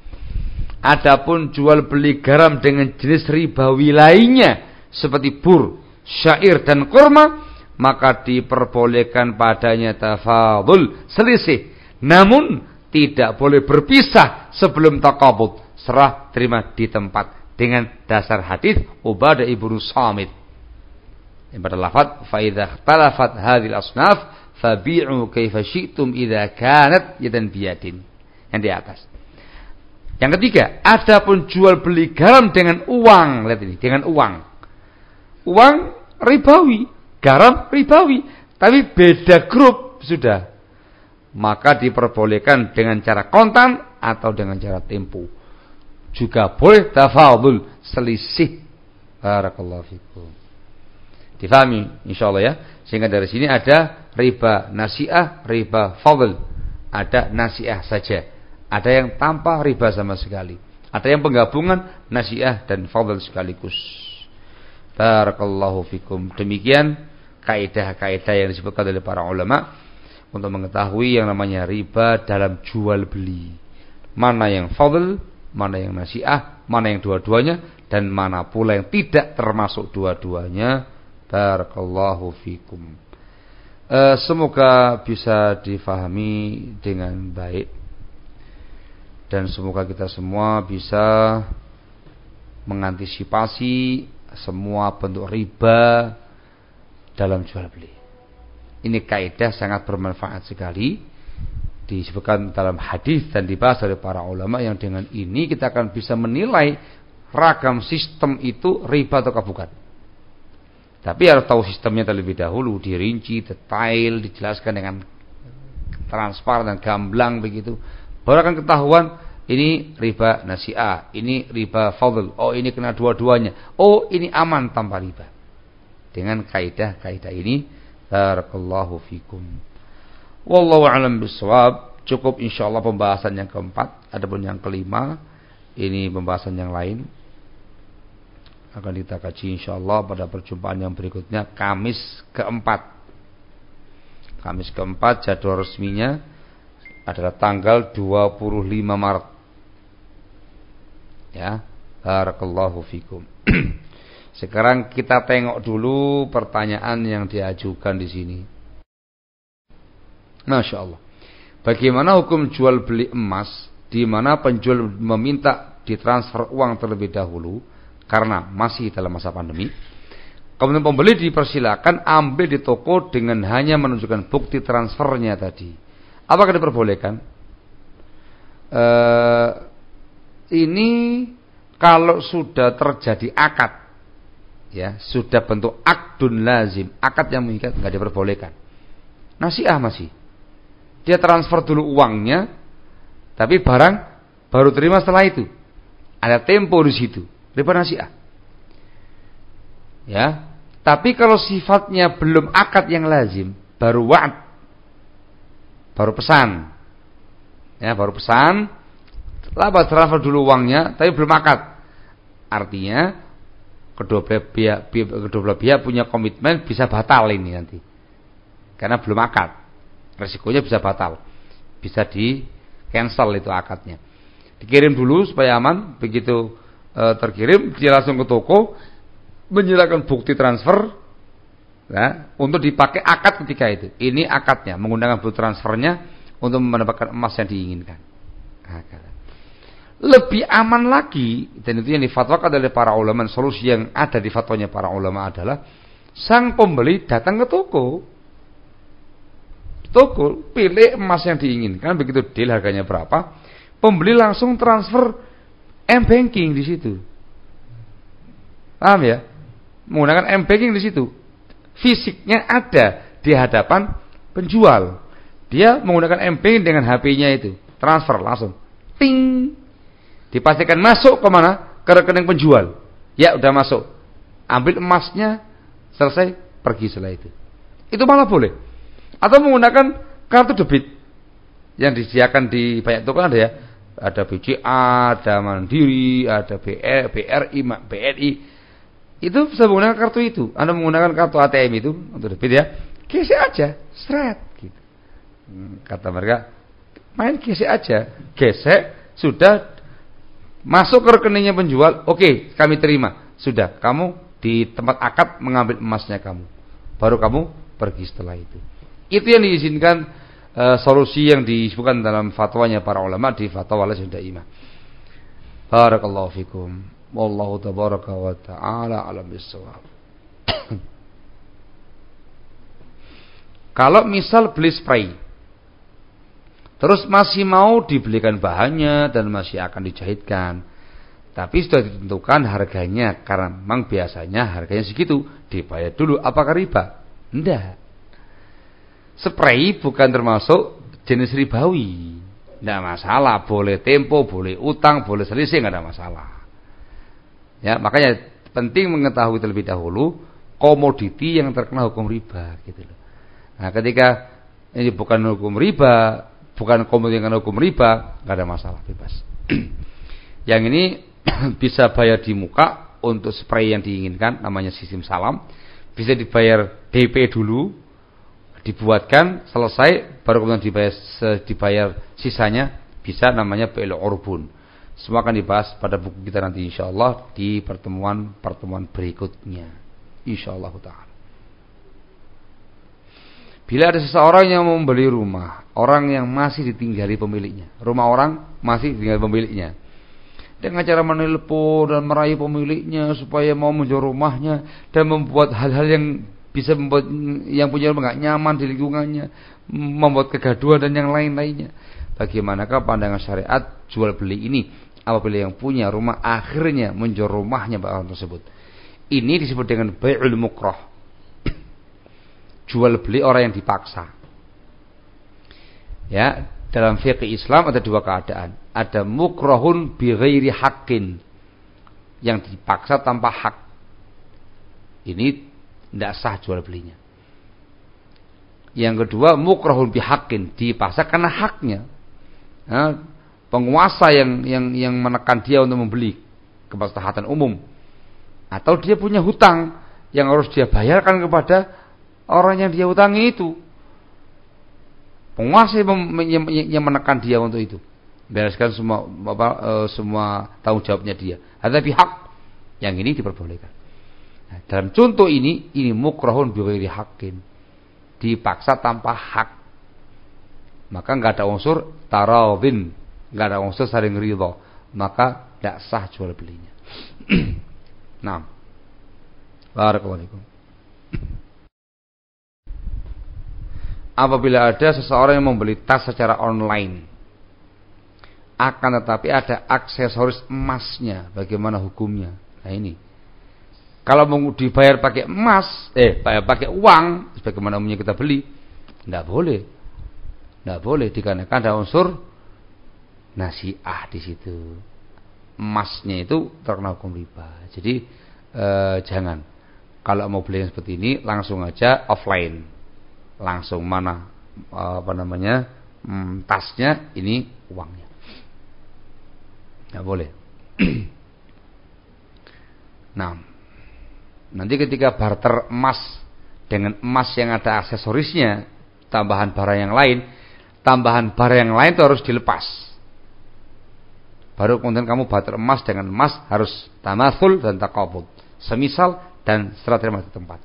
Adapun jual beli garam dengan jenis ribawi lainnya seperti bur, syair dan kurma maka diperbolehkan padanya tafadul selisih namun tidak boleh berpisah sebelum takabut serah terima di tempat dengan dasar hadis Ubadah ibnu Samit pada lafaz fa idza ikhtalafat hadhil asnaf fabi'u kaifa syi'tum idza kanat yadan biyadin yang di atas yang ketiga adapun jual beli garam dengan uang lihat ini dengan uang uang ribawi garam ribawi, tapi beda grup sudah. Maka diperbolehkan dengan cara kontan atau dengan cara tempo. Juga boleh tafadul selisih. Barakallahu fikum. Difahami insyaallah ya. Sehingga dari sini ada riba nasiah, riba fadl. Ada nasiah saja. Ada yang tanpa riba sama sekali. Ada yang penggabungan nasiah dan fadl sekaligus. Barakallahu fikum. Demikian kaidah-kaidah yang disebutkan oleh para ulama untuk mengetahui yang namanya riba dalam jual beli. Mana yang fadl, mana yang nasiah, mana yang dua-duanya dan mana pula yang tidak termasuk dua-duanya. Barakallahu fikum. E, semoga bisa difahami dengan baik dan semoga kita semua bisa mengantisipasi semua bentuk riba dalam jual beli. Ini kaidah sangat bermanfaat sekali disebutkan dalam hadis dan dibahas oleh para ulama yang dengan ini kita akan bisa menilai ragam sistem itu riba atau bukan. Tapi harus tahu sistemnya terlebih dahulu, dirinci, detail, dijelaskan dengan transparan dan gamblang begitu. Baru akan ketahuan ini riba nasiah, ini riba fadl, oh ini kena dua-duanya, oh ini aman tanpa riba. Dengan kaidah-kaidah ini, barakallahu fikum. Wallahu a'lam bishawab. Cukup insyaallah pembahasan yang keempat, adapun yang kelima ini pembahasan yang lain akan kita kaji insyaallah pada perjumpaan yang berikutnya Kamis keempat. Kamis keempat jadwal resminya adalah tanggal 25 Maret Ya, barakallahu fikum. *clears throat* Sekarang kita tengok dulu pertanyaan yang diajukan di sini. Masya Allah. Bagaimana hukum jual beli emas di mana penjual meminta ditransfer uang terlebih dahulu karena masih dalam masa pandemi? Kemudian pembeli dipersilakan ambil di toko dengan hanya menunjukkan bukti transfernya tadi. Apakah diperbolehkan? Uh, ini kalau sudah terjadi akad ya sudah bentuk akdun lazim akad yang mengikat nggak diperbolehkan nasiah masih dia transfer dulu uangnya tapi barang baru terima setelah itu ada tempo di situ nasiah ya tapi kalau sifatnya belum akad yang lazim baru wa'ad baru pesan ya baru pesan Laba transfer dulu uangnya, tapi belum akad. Artinya kedua belah pihak, kedua belah pihak punya komitmen bisa batal ini nanti. Karena belum akad. Resikonya bisa batal. Bisa di cancel itu akadnya. Dikirim dulu supaya aman, begitu e, terkirim dia langsung ke toko menyerahkan bukti transfer ya, untuk dipakai akad ketika itu. Ini akadnya, menggunakan bukti transfernya untuk mendapatkan emas yang diinginkan. Akad lebih aman lagi dan itu yang difatwakan oleh para ulama solusi yang ada di fatwanya para ulama adalah sang pembeli datang ke toko toko pilih emas yang diinginkan begitu deal harganya berapa pembeli langsung transfer m banking di situ paham ya menggunakan m banking di situ fisiknya ada di hadapan penjual dia menggunakan m banking dengan HP-nya itu transfer langsung ting Dipastikan masuk ke mana? Ke rekening penjual. Ya, udah masuk. Ambil emasnya, selesai, pergi setelah itu. Itu malah boleh. Atau menggunakan kartu debit yang disediakan di banyak toko ada ya. Ada BCA, ada Mandiri, ada BR, BRI, BNI. Itu bisa menggunakan kartu itu. Anda menggunakan kartu ATM itu untuk debit ya. Gesek aja, seret gitu. Hmm, kata mereka, main gesek aja. Gesek sudah Masuk ke rekeningnya penjual, oke, kami terima. Sudah, kamu di tempat akad mengambil emasnya kamu. Baru kamu pergi setelah itu. Itu yang diizinkan uh, solusi yang disebutkan dalam fatwanya para ulama di fatwa Lajnah Daimah. Barakallahu fikum. Wallahu tabaraka wa ta'ala alam bisawab. Kalau misal beli spray Terus masih mau dibelikan bahannya dan masih akan dijahitkan. Tapi sudah ditentukan harganya karena memang biasanya harganya segitu. Dibayar dulu apakah riba? Tidak. Spray bukan termasuk jenis ribawi. Tidak masalah, boleh tempo, boleh utang, boleh selisih, nggak ada masalah. Ya, makanya penting mengetahui terlebih dahulu komoditi yang terkena hukum riba gitu loh. Nah, ketika ini bukan hukum riba, bukan dengan hukum riba, nggak ada masalah bebas. *clears throat* yang ini *clears throat* bisa bayar di muka untuk spray yang diinginkan, namanya sistem salam. Bisa dibayar DP dulu, dibuatkan, selesai, baru kemudian dibayar, dibayar sisanya, bisa namanya PL Urbun. Semua akan dibahas pada buku kita nanti insya Allah di pertemuan-pertemuan berikutnya. Insya Allah ta'ala. Bila ada seseorang yang membeli rumah, orang yang masih ditinggali pemiliknya, rumah orang masih ditinggali pemiliknya, dengan cara menelpon dan meraih pemiliknya supaya mau menjual rumahnya dan membuat hal-hal yang bisa membuat yang punya rumah nggak nyaman di lingkungannya, membuat kegaduhan dan yang lain-lainnya. Bagaimanakah pandangan syariat jual beli ini apabila yang punya rumah akhirnya menjual rumahnya orang tersebut? Ini disebut dengan bai'ul mukrah *clears throat* jual beli orang yang dipaksa. Ya, dalam fikih Islam ada dua keadaan. Ada mukrohun bi ghairi haqqin yang dipaksa tanpa hak. Ini tidak sah jual belinya. Yang kedua mukrohun bi haqqin dipaksa karena haknya. Ya, penguasa yang yang yang menekan dia untuk membeli kemaslahatan umum atau dia punya hutang yang harus dia bayarkan kepada orang yang dia utangi itu. Penguasa yang menekan dia untuk itu. Bereskan semua apa, e, semua tanggung jawabnya dia. Ada pihak yang ini diperbolehkan. Dalam contoh ini, ini mukrahun biwiri hakin. Dipaksa tanpa hak. Maka nggak ada unsur tarawin, nggak ada unsur saling ridho. Maka tidak sah jual belinya. *clears throat* nah, Barakallahu apabila ada seseorang yang membeli tas secara online akan tetapi ada aksesoris emasnya bagaimana hukumnya nah ini kalau mau dibayar pakai emas eh pakai uang sebagaimana umumnya kita beli tidak boleh. Tidak boleh dikarenakan ada unsur nasiah di situ. Emasnya itu terkena hukum riba. Jadi eh, jangan. Kalau mau beli yang seperti ini langsung aja offline. Langsung mana apa namanya hmm, tasnya ini uangnya. Nggak boleh. *clears throat* Nah nanti ketika barter emas dengan emas yang ada aksesorisnya tambahan barang yang lain tambahan barang yang lain itu harus dilepas baru kemudian kamu barter emas dengan emas harus tamasul dan takabut semisal dan setelah terima di tempat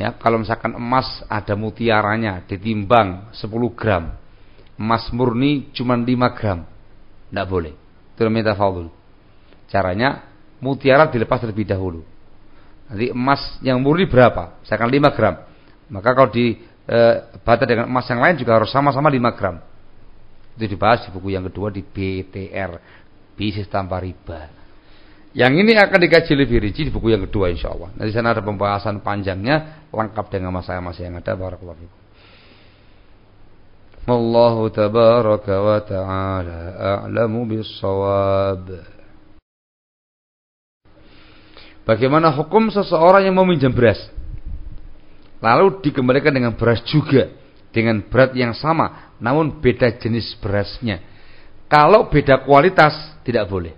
Ya, kalau misalkan emas ada mutiaranya ditimbang 10 gram. Emas murni cuma 5 gram. Tidak boleh. Itu tafadul. Caranya mutiara dilepas terlebih dahulu. Nanti emas yang murni berapa? Misalkan 5 gram. Maka kalau di e, bata dengan emas yang lain juga harus sama-sama 5 gram. Itu dibahas di buku yang kedua di BTR. Bisnis tanpa riba. Yang ini akan dikaji lebih rinci di buku yang kedua insya Allah. Nanti sana ada pembahasan panjangnya lengkap dengan masalah-masalah yang ada. Barakallahu fikum. Wallahu tabaraka wa ta'ala a'lamu bis-shawab. Bagaimana hukum seseorang yang meminjam beras? Lalu dikembalikan dengan beras juga dengan berat yang sama, namun beda jenis berasnya. Kalau beda kualitas tidak boleh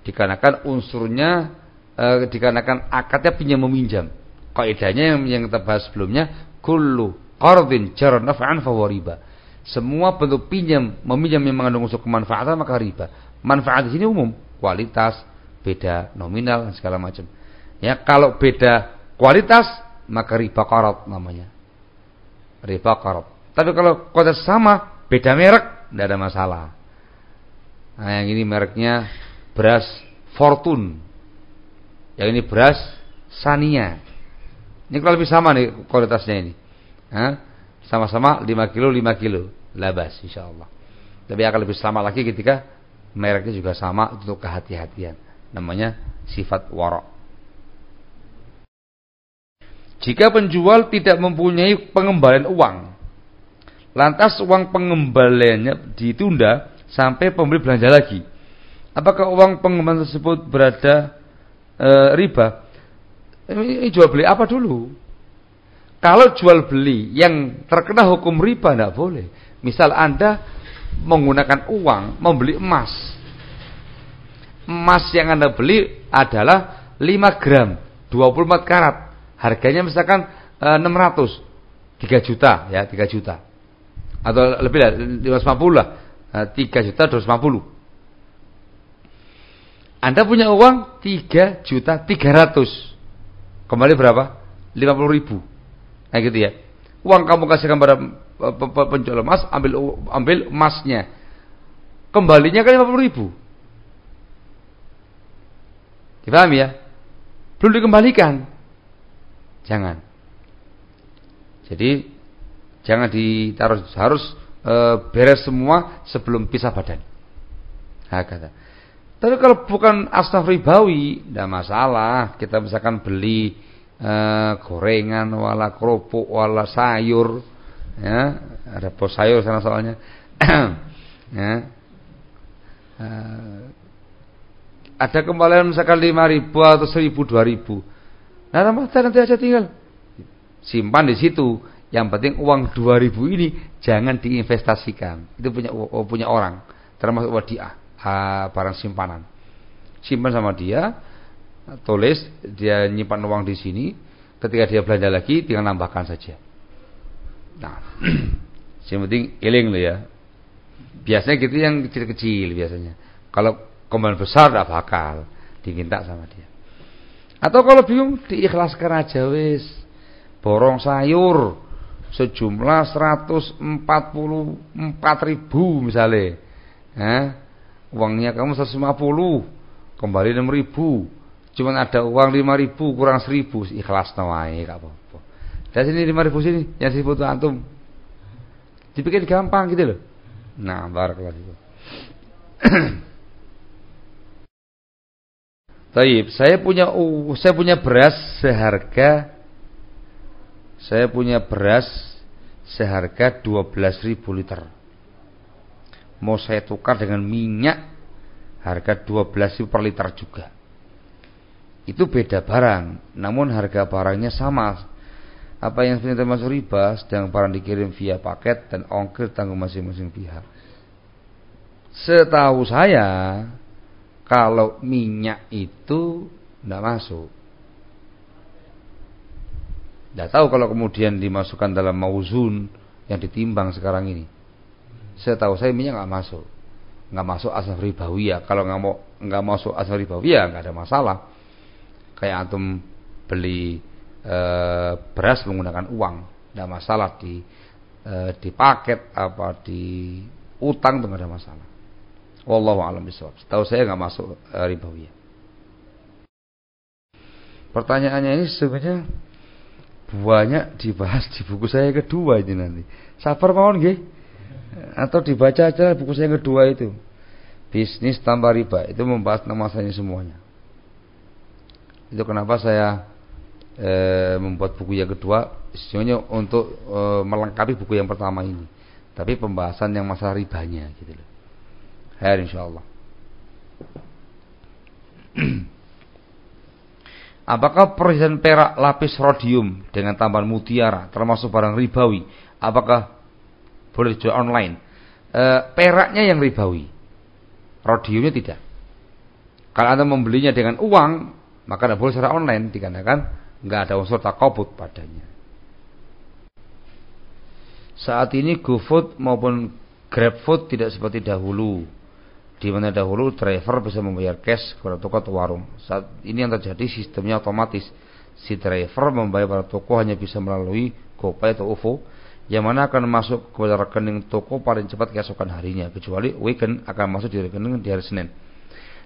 dikarenakan unsurnya e, dikarenakan akadnya pinjam meminjam. Kaidahnya yang yang kita bahas sebelumnya kullu qardin jar naf'an fa. Semua bentuk pinjam meminjam yang mengandung unsur kemanfaatan maka riba. Manfaat di sini umum, kualitas, beda nominal dan segala macam. Ya, kalau beda kualitas maka riba qarad namanya. Riba qarad. Tapi kalau kualitas sama, beda merek, tidak ada masalah. Nah, yang ini mereknya beras Fortune. Yang ini beras Sania. Ini kalau lebih sama nih kualitasnya ini. Sama-sama 5 kilo 5 kilo. Labas insya Allah. Tapi akan lebih sama lagi ketika mereknya juga sama untuk kehati-hatian. Namanya sifat warok. Jika penjual tidak mempunyai pengembalian uang, lantas uang pengembaliannya ditunda sampai pembeli belanja lagi Apakah uang pengembalian tersebut berada e, riba? Ini jual beli apa dulu? Kalau jual beli yang terkena hukum riba tidak boleh. Misal Anda menggunakan uang membeli emas. Emas yang Anda beli adalah 5 gram, 24 karat. Harganya misalkan e, 600, 3 juta ya, 3 juta. Atau lebih lah, 550 lah. E, 3 juta 250. Anda punya uang 3 juta 300. Kembali berapa? 50 ribu. Nah gitu ya. Uang kamu kasihkan pada penjual emas, ambil ambil emasnya. Kembalinya kan 50 ribu. Dipahami ya? Belum dikembalikan. Jangan. Jadi jangan ditaruh harus e, beres semua sebelum pisah badan. Nah, kata. Tapi kalau bukan asnaf ribawi, tidak masalah. Kita misalkan beli e, gorengan, wala kerupuk, wala sayur, ya ada pos sayur sana soalnya *clears throat* ya uh, ada kembalian misalkan lima ribu atau seribu dua ribu. Nah nanti nanti aja tinggal. Simpan di situ. Yang penting uang dua ribu ini jangan diinvestasikan. Itu punya oh, punya orang. Termasuk wadiah uh, barang simpanan. Simpan sama dia tulis dia nyimpan uang di sini. Ketika dia belanja lagi tinggal nambahkan saja. Nah, *clears throat* yang penting iling lo ya. Biasanya gitu yang kecil-kecil biasanya. Kalau kembali besar tidak bakal diminta sama dia. Atau kalau bingung diikhlaskan aja wis. Borong sayur sejumlah 144 ribu misalnya. Eh, uangnya kamu 150, kembali 6 ribu. Cuman ada uang 5 ribu kurang 1000 ikhlas nawai gak apa-apa. Dari sini lima ribu sini, yang seribu itu antum. Dibikin gampang gitu loh. Nah, barakallahu fikum. *clears throat* Taib, saya punya uh, saya punya beras seharga saya punya beras seharga 12.000 liter. Mau saya tukar dengan minyak harga 12.000 per liter juga. Itu beda barang, namun harga barangnya sama apa yang sebenarnya termasuk riba sedang barang dikirim via paket dan ongkir tanggung masing-masing pihak. Setahu saya kalau minyak itu tidak masuk. Tidak tahu kalau kemudian dimasukkan dalam mauzun yang ditimbang sekarang ini. Setahu saya minyak nggak masuk, nggak masuk asal ribawiyah. Kalau nggak mau nggak masuk asal ribawiyah nggak ada masalah. Kayak antum beli e, beras menggunakan uang, tidak masalah di e, di paket apa di utang itu tidak ada masalah. Wallahu a'lam bishawab. Tahu saya nggak masuk e, ribawiyah. Pertanyaannya ini sebenarnya banyak dibahas di buku saya kedua ini nanti. Sabar mohon nggih. Atau dibaca aja buku saya kedua itu. Bisnis tanpa riba itu membahas nama saya semuanya. Itu kenapa saya e, membuat buku yang kedua sebenarnya untuk e, melengkapi buku yang pertama ini. Tapi pembahasan yang masalah ribanya gitu loh. Hari insyaallah. *clears throat* Apakah perhiasan perak lapis rodium dengan tambahan mutiara termasuk barang ribawi? Apakah boleh dijual online? E, peraknya yang ribawi, rodiumnya tidak. Kalau anda membelinya dengan uang, maka tidak boleh secara online dikarenakan nggak ada unsur takobut padanya. Saat ini GoFood maupun GrabFood tidak seperti dahulu. Di mana dahulu driver bisa membayar cash kepada toko atau warung. Saat ini yang terjadi sistemnya otomatis. Si driver membayar pada toko hanya bisa melalui GoPay atau OVO yang mana akan masuk kepada rekening toko paling cepat keesokan harinya kecuali weekend akan masuk di rekening di hari Senin.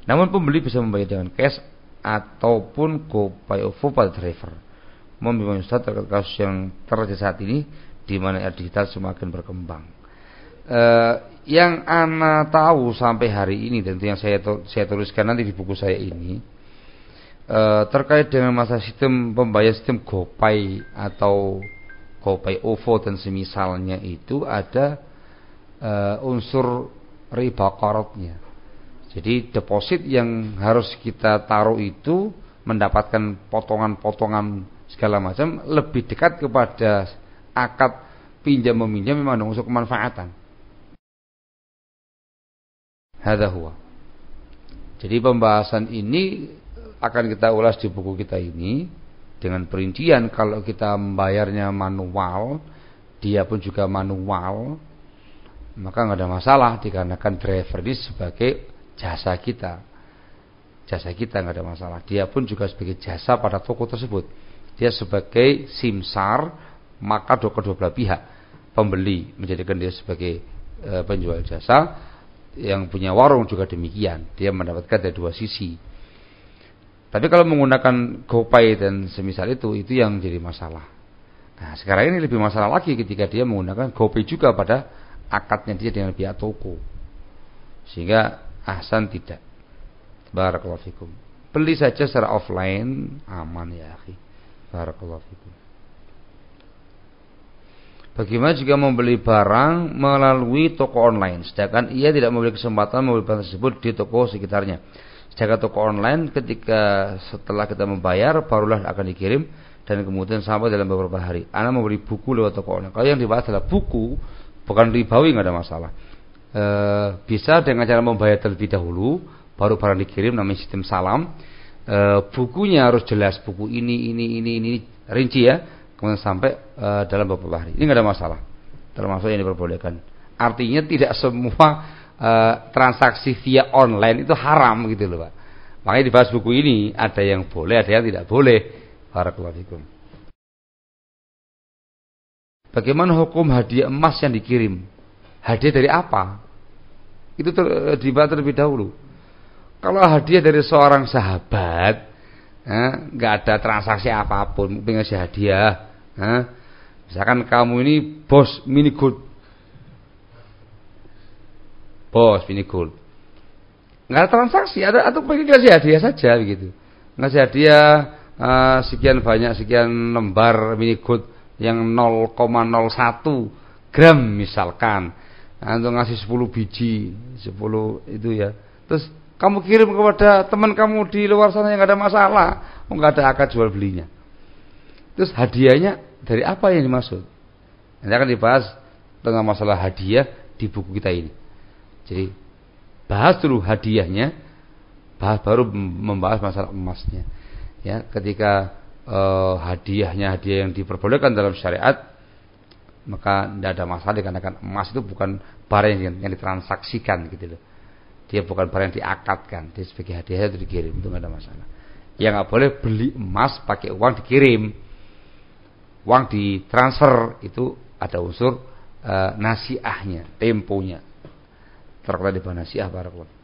Namun pembeli bisa membayar dengan cash ataupun GoPay OVO pada driver. Mohon Ustaz terkait kasus yang terjadi saat ini di mana era digital semakin berkembang. Uh, yang ana tahu sampai hari ini dan yang saya saya tuliskan nanti di buku saya ini uh, terkait dengan masa sistem pembayar sistem GoPay atau GoPay OVO dan semisalnya itu ada uh, unsur riba korotnya jadi deposit yang harus kita taruh itu mendapatkan potongan-potongan segala macam lebih dekat kepada akad pinjam meminjam memang unsur kemanfaatan. Hadza huwa. Jadi pembahasan ini akan kita ulas di buku kita ini dengan perincian kalau kita membayarnya manual, dia pun juga manual, maka nggak ada masalah dikarenakan driver ini sebagai jasa kita. Jasa kita nggak ada masalah. Dia pun juga sebagai jasa pada toko tersebut. Dia sebagai simsar, maka kedua belah pihak pembeli menjadikan dia sebagai e, penjual jasa, yang punya warung juga demikian. Dia mendapatkan dari dua sisi. Tapi kalau menggunakan GoPay dan semisal itu, itu yang jadi masalah. Nah, sekarang ini lebih masalah lagi ketika dia menggunakan GoPay juga pada akadnya dia dengan pihak toko. Sehingga ahsan tidak. Barakallahu fikum. Beli saja secara offline aman ya, akhi. Barakallahu fikum. Bagaimana jika membeli barang melalui toko online, sedangkan ia tidak memiliki kesempatan membeli barang tersebut di toko sekitarnya. Sedangkan toko online ketika setelah kita membayar barulah akan dikirim dan kemudian sampai dalam beberapa hari. Anda membeli buku lewat toko online. Kalau yang dibahas adalah buku, bukan ribawi nggak ada masalah. E, bisa dengan cara membayar terlebih dahulu, baru barang dikirim namanya sistem salam. E, bukunya harus jelas buku ini ini ini ini rinci ya kemudian sampai uh, dalam beberapa hari. Ini nggak ada masalah. Termasuk yang diperbolehkan. Artinya tidak semua uh, transaksi via online itu haram gitu loh, Pak. Makanya di bahas buku ini ada yang boleh, ada yang tidak boleh. Barakallahu Bagaimana hukum hadiah emas yang dikirim? Hadiah dari apa? Itu ter, eh, dibahas terlebih dahulu. Kalau hadiah dari seorang sahabat, nggak eh, ada transaksi apa pun, pengen hadiah, Hah? Misalkan kamu ini bos mini gold. Bos mini gold. Enggak ada transaksi, ada atau pengen kasih hadiah saja begitu. Ngasih hadiah uh, sekian banyak sekian lembar mini gold yang 0,01 gram misalkan. Nah, untuk ngasih 10 biji, 10 itu ya. Terus kamu kirim kepada teman kamu di luar sana yang ada masalah, enggak ada akad jual belinya. Terus hadiahnya dari apa yang dimaksud? Nanti akan dibahas tentang masalah hadiah di buku kita ini. Jadi bahas dulu hadiahnya, bahas baru membahas masalah emasnya. Ya, ketika uh, hadiahnya hadiah yang diperbolehkan dalam syariat, maka tidak ada masalah dikarenakan emas itu bukan barang yang, yang ditransaksikan gitu loh. Dia bukan barang yang diakatkan, dia sebagai hadiah itu dikirim itu tidak ada masalah. Yang nggak boleh beli emas pakai uang dikirim uang ditransfer itu ada unsur e, nasiahnya, temponya. Terkait di nasiah barakallahu.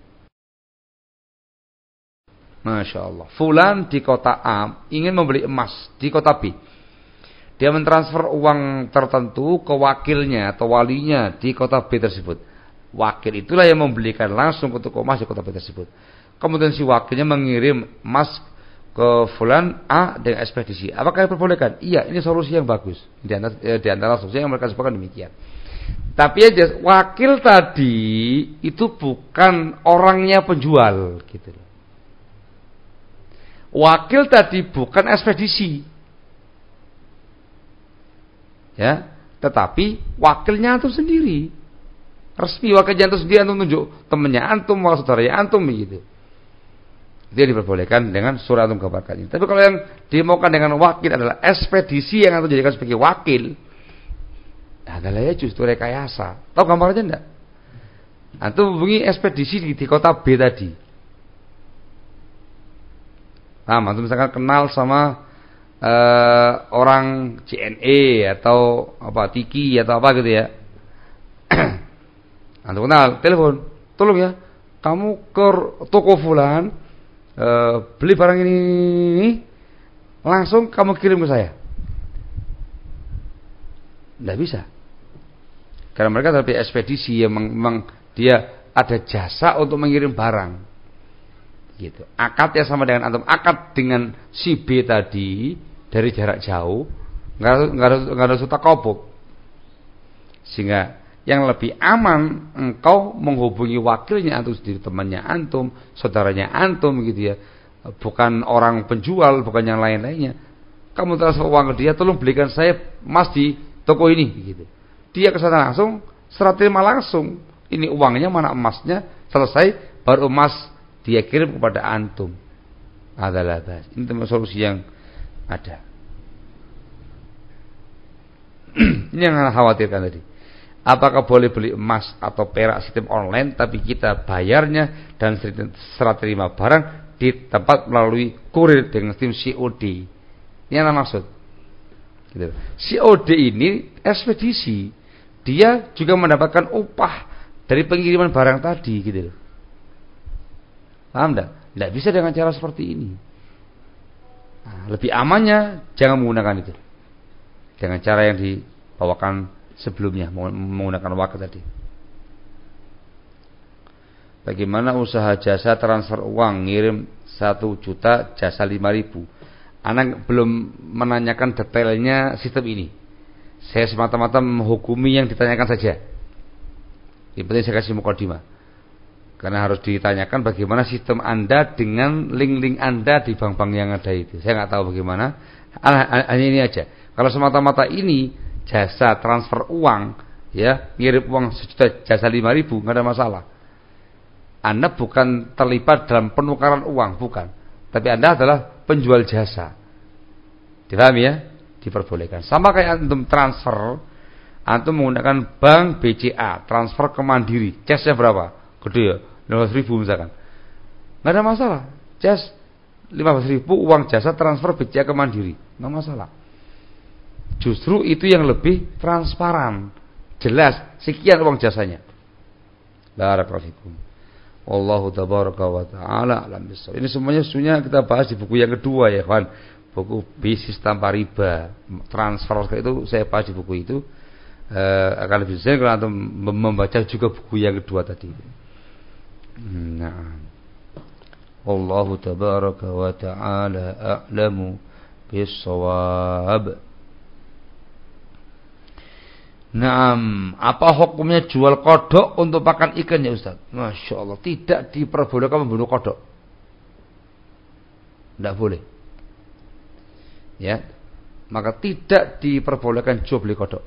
Masya Allah. Fulan di kota A ingin membeli emas di kota B. Dia mentransfer uang tertentu ke wakilnya atau walinya di kota B tersebut. Wakil itulah yang membelikan langsung ke toko emas di kota B tersebut. Kemudian si wakilnya mengirim emas ke fulan A dengan ekspedisi. Apakah diperbolehkan? Iya, ini solusi yang bagus. Di antara, eh, di antara solusi yang mereka sebutkan demikian. Tapi aja wakil tadi itu bukan orangnya penjual gitu Wakil tadi bukan ekspedisi. Ya, tetapi wakilnya antum sendiri. Resmi wakilnya antum sendiri antum tunjuk temannya antum, saudaranya antum begitu. Dia diperbolehkan dengan surat antum kabarkan ini. Tapi kalau yang dimaukan dengan wakil adalah ekspedisi yang antum jadikan sebagai wakil, adalah ya justru rekayasa. Tahu gambarnya enggak? Antum hubungi ekspedisi di, di kota B tadi. Nah, antum misalkan kenal sama uh, orang CNE atau apa Tiki atau apa gitu ya. *clears throat* antum kenal, telepon, tolong ya, kamu ke toko fulan, e, beli barang ini, langsung kamu kirim ke saya. Tidak bisa. Karena mereka tapi ekspedisi yang memang dia ada jasa untuk mengirim barang. Gitu. Akad ya sama dengan antum. Akad dengan si B tadi dari jarak jauh nggak harus nggak harus nggak harus. Sehingga yang lebih aman engkau menghubungi wakilnya antum sendiri temannya antum saudaranya antum gitu ya bukan orang penjual bukan yang lain-lainnya kamu transfer uang ke dia tolong belikan saya emas di toko ini gitu dia ke sana langsung serah terima langsung ini uangnya mana emasnya selesai baru emas dia kirim kepada antum. Adalah. Ini teman solusi yang ada. *clears throat* Ini yang khawatirkan tadi. Apakah boleh beli emas atau perak sistem online tapi kita bayarnya dan serah terima barang di tempat melalui kurir dengan sistem COD. Ini yang maksud. Gitu. COD ini ekspedisi. Dia juga mendapatkan upah dari pengiriman barang tadi gitu Paham enggak? Tidak bisa dengan cara seperti ini. Nah, lebih amannya jangan menggunakan itu. Dengan cara yang dibawakan sebelumnya menggunakan waktu tadi. Bagaimana usaha jasa transfer uang ngirim satu juta jasa lima ribu. Anak belum menanyakan detailnya sistem ini. Saya semata-mata menghukumi yang ditanyakan saja. Yang penting saya kasih mukadimah. Karena harus ditanyakan bagaimana sistem Anda dengan link-link Anda di bank-bank yang ada itu. Saya nggak tahu bagaimana. Hanya ini aja. Kalau semata-mata ini jasa transfer uang, ya ngirim uang sejuta jasa lima ribu nggak ada masalah. Anda bukan terlibat dalam penukaran uang, bukan. Tapi Anda adalah penjual jasa. Dipahami ya? Diperbolehkan. Sama kayak antum transfer, antum menggunakan bank BCA, transfer ke Mandiri. Casnya berapa? Gede ya, 15 ribu misalkan. Nggak ada masalah. Cas 15 ribu uang jasa transfer BCA ke Mandiri. Nggak masalah. Justru itu yang lebih transparan. Jelas, sekian uang jasanya. Barakallahu tabaraka wa ta'ala alam bisawab. Ini semuanya sebenarnya kita bahas di buku yang kedua ya kawan. Buku bisnis tanpa riba. Transfer itu saya bahas di buku itu. Eh, akan lebih sering kalau antum membaca juga buku yang kedua tadi. Nah. Wallahu tabaraka wa ta'ala a'lamu bisawab. Naam, apa hukumnya jual kodok untuk pakan ikan ya Ustaz? Masya Allah, tidak diperbolehkan membunuh kodok. Tidak boleh. Ya, maka tidak diperbolehkan jual beli kodok.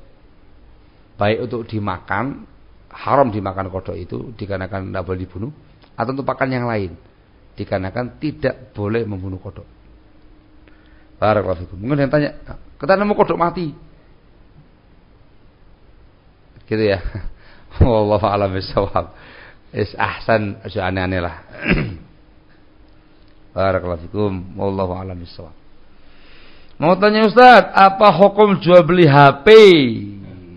Baik untuk dimakan, haram dimakan kodok itu dikarenakan tidak boleh dibunuh, atau untuk pakan yang lain dikarenakan tidak boleh membunuh kodok. Barakallahu Mungkin yang tanya, kita nemu kodok mati, Gitu ya. *laughs* Wallahu a'lam bishawab. Is ahsan aneh-aneh lah. *clears throat* Barakallahu fikum. Wallahu a'lam. Mau tanya Ustaz, apa hukum jual beli HP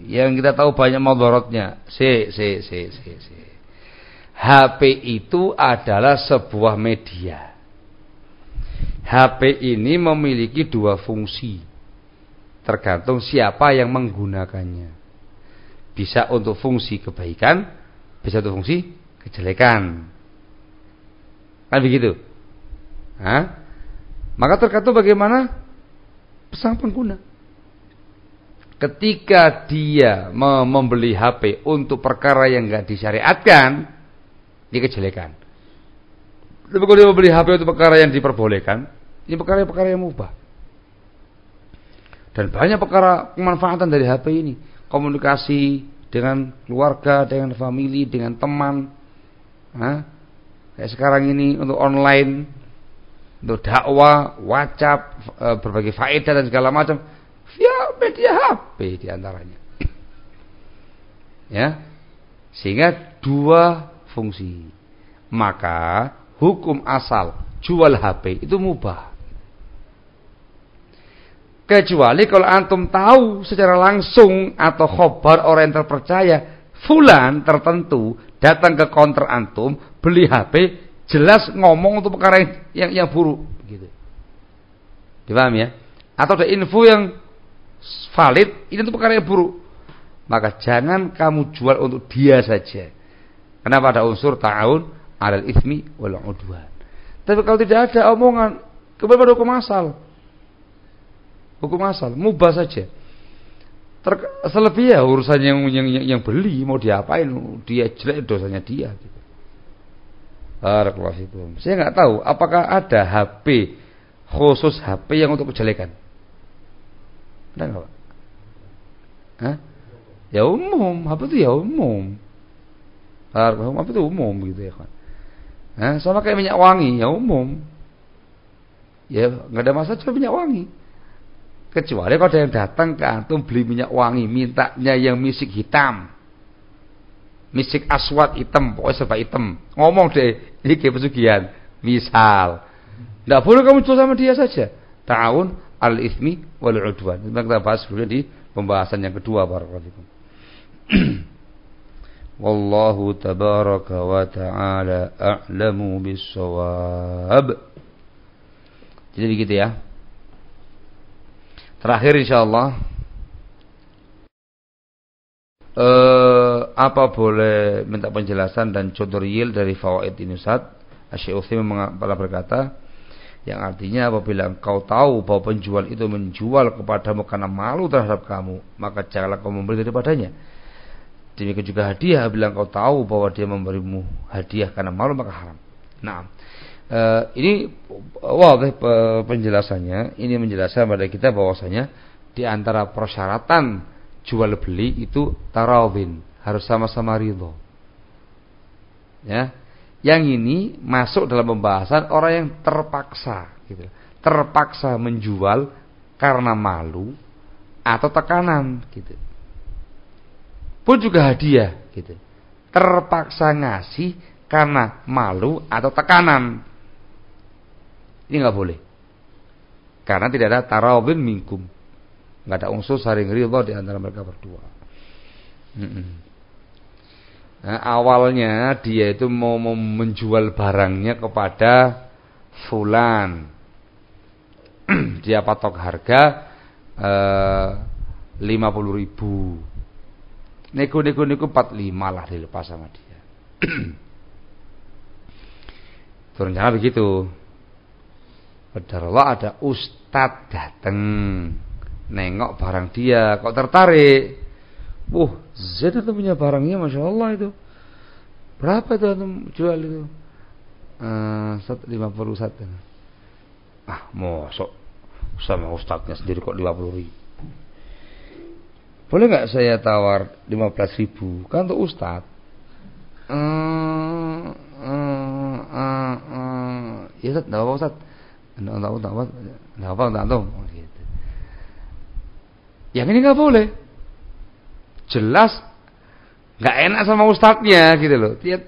yang kita tahu banyak madorotnya? Si, si, si, si, si. HP itu adalah sebuah media. HP ini memiliki dua fungsi. Tergantung siapa yang menggunakannya. Bisa untuk fungsi kebaikan, bisa untuk fungsi kejelekan. Kan begitu? Hah? Maka tergantung bagaimana pesan pengguna. Ketika dia membeli HP untuk perkara yang nggak disyariatkan, ini kejelekan. Tapi kalau dia membeli HP untuk perkara yang diperbolehkan, ini perkara-perkara yang mubah. Dan banyak perkara kemanfaatan dari HP ini komunikasi dengan keluarga, dengan family, dengan teman. Hah? Kayak sekarang ini untuk online, untuk dakwah, WhatsApp, e, berbagai faedah dan segala macam via media HP di antaranya. Ya, sehingga dua fungsi. Maka hukum asal jual HP itu mubah. Kecuali kalau antum tahu secara langsung atau khobar orang yang terpercaya, fulan tertentu datang ke counter antum, beli HP, jelas ngomong untuk perkara yang yang, yang buruk gitu. Dipaham ya? Atau ada info yang valid, ini untuk perkara yang buruk. Maka jangan kamu jual untuk dia saja. Kenapa ada unsur ta'awun alal ismi wal udwan. Tapi kalau tidak ada omongan, kembali pada hukum asal. Hukum asal, mubah saja. Ter selebih ya urusan yang, yang yang beli mau diapain, dia jelek dosanya dia. Gitu. itu. Saya nggak tahu apakah ada HP khusus HP yang untuk kejelekan. Ada nggak? Hah? Ya umum, HP itu ya umum. Apa itu umum gitu ya kan. Sama kayak minyak wangi ya umum. Ya nggak ada masalah cuma minyak wangi. Kecuali kalau ada yang datang ke antum beli minyak wangi, mintanya yang misik hitam. Misik aswat hitam, pokoknya serba hitam. Ngomong deh, ini kayak pesugihan. Misal. Tidak boleh kamu jual sama dia saja. Ta'awun al-ithmi wal udwan. Itu kita bahas dulu di pembahasan yang kedua. Barakallahu *clears throat* Wallahu tabaraka wa ta'ala a'lamu. Jadi begitu ya. Terakhir insyaallah eh apa boleh minta penjelasan dan contoh real dari fawaid ini Ustaz? Syekh Utsaimin berkata, yang artinya apabila engkau tahu bahwa penjual itu menjual kepadamu karena malu terhadap kamu, maka janganlah kau membeli daripadanya. Demikian juga hadiah bila engkau tahu bahwa dia memberimu hadiah karena malu maka haram. Nah, uh, ini wah penjelasannya. Ini menjelaskan pada kita bahwasanya di antara persyaratan jual beli itu tarawin harus sama-sama ridho. Ya, yang ini masuk dalam pembahasan orang yang terpaksa, gitu. terpaksa menjual karena malu atau tekanan, gitu. Pun juga hadiah, gitu. Terpaksa ngasih karena malu atau tekanan. Ini nggak boleh. Karena tidak ada tarawin minkum. nggak ada unsur saring ridho di antara mereka berdua. Nah, awalnya dia itu mau, menjual barangnya kepada fulan. *clears throat* dia patok harga eh, lima puluh ribu. Nego-nego nego empat lima lah dilepas sama dia. *clears throat* Rencana begitu. Allah ada ustad dateng nengok barang dia kok tertarik Wah, Z itu punya barangnya Masya Allah itu. Berapa itu jual itu? Uh, lima puluh satu. Ah, mosok sama ustadznya sendiri kok lima puluh ribu. Boleh nggak saya tawar lima belas ribu? Kan untuk ustadz. Uh, uh, uh, uh. Ya Ustaz, enggak apa Ustaz. Enggak apa, enggak apa, apa, enggak apa, gitu. Yang ini nggak boleh jelas nggak enak sama ustadznya gitu loh. Dia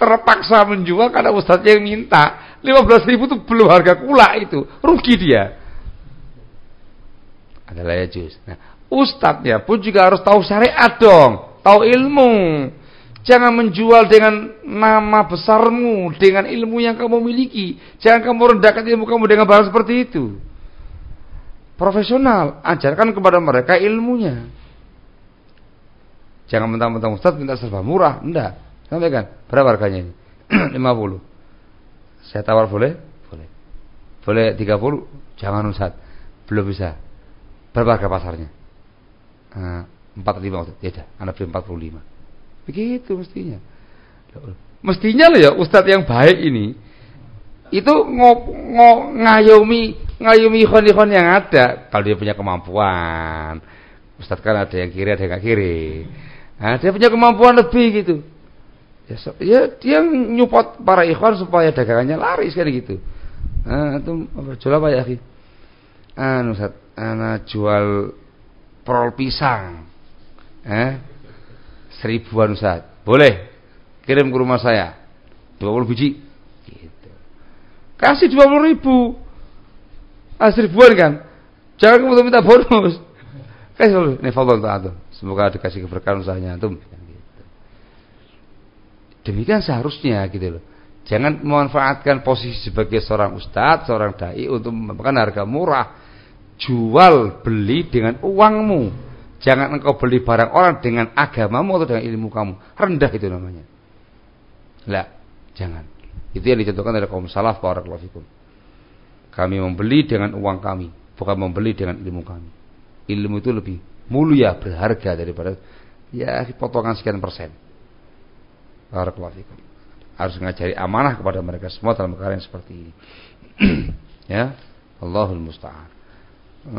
terpaksa menjual karena ustadznya yang minta. 15 ribu itu belum harga kula itu. Rugi dia. Adalah ya jus. Nah, ustadznya pun juga harus tahu syariat dong. Tahu ilmu. Jangan menjual dengan nama besarmu, dengan ilmu yang kamu miliki. Jangan kamu rendahkan ilmu kamu dengan barang seperti itu. Profesional, ajarkan kepada mereka ilmunya. Jangan mentang-mentang Ustaz minta serba murah, enggak. Sampaikan, berapa harganya ini? *clears throat* 50. Saya tawar boleh? Boleh. Boleh 30? Jangan Ustaz. Belum bisa. Berapa harga pasarnya? Uh, 45 Ustaz. Ya Anda beli 45. Begitu mestinya. Mestinya loh ya Ustaz yang baik ini itu ngop, ngop, ngayomi ngayomi ikhwan-ikhwan yang ada kalau dia punya kemampuan. Ustaz kan ada yang kiri, ada yang gak kiri. Nah, dia punya kemampuan lebih gitu. Ya, so, ya dia nyupot para ikhwan supaya dagangannya laris kan gitu. Nah, itu apa jual apa ya, Akhi? Anu, Ustaz, ana jual prol pisang. Eh? Seribuan Ustaz. Boleh. Kirim ke rumah saya. 20 biji. Gitu. Kasih 20 ribu. Ah, seribuan kan. Jangan kamu minta bonus. Kasih Ini fadhol ta'ala. Semoga dikasih keberkahan usahanya antum. Demikian seharusnya gitu loh. Jangan memanfaatkan posisi sebagai seorang ustadz, seorang dai untuk memberikan harga murah. Jual beli dengan uangmu. Jangan engkau beli barang orang dengan agamamu atau dengan ilmu kamu. Rendah itu namanya. Lah, jangan. Itu yang dicontohkan oleh kaum salaf barakallahu. Kami membeli dengan uang kami, bukan membeli dengan ilmu kami. Ilmu itu lebih mulia berharga daripada ya potongan sekian persen. Barakallahu Harus mengajari amanah kepada mereka semua dalam yang seperti ini. *clears throat* ya, Allahul musta'an.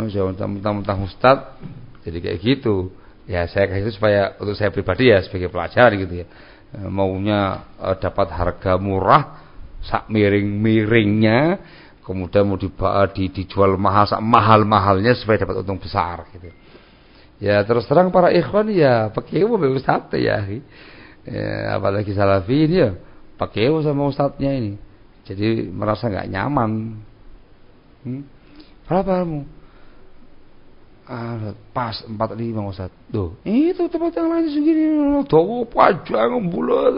Jangan mentang-mentang ustaz jadi kayak gitu. Ya saya kasih itu supaya untuk saya pribadi ya sebagai pelajar gitu ya. eh, maunya uh, dapat harga murah sak miring-miringnya kemudian mau dibawa di, dijual mahal sak mahal-mahalnya supaya dapat untung besar gitu. Ya terus terang para ikhwan ya pakai mobil ustaz ya. ya apalagi salafin ya pakai sama ustadznya ini. Jadi merasa nggak nyaman. Hmm? Berapa kamu? Ah, pas empat lima Ustaz. Tuh, itu tempat yang lain segini. Dawa pajang bulat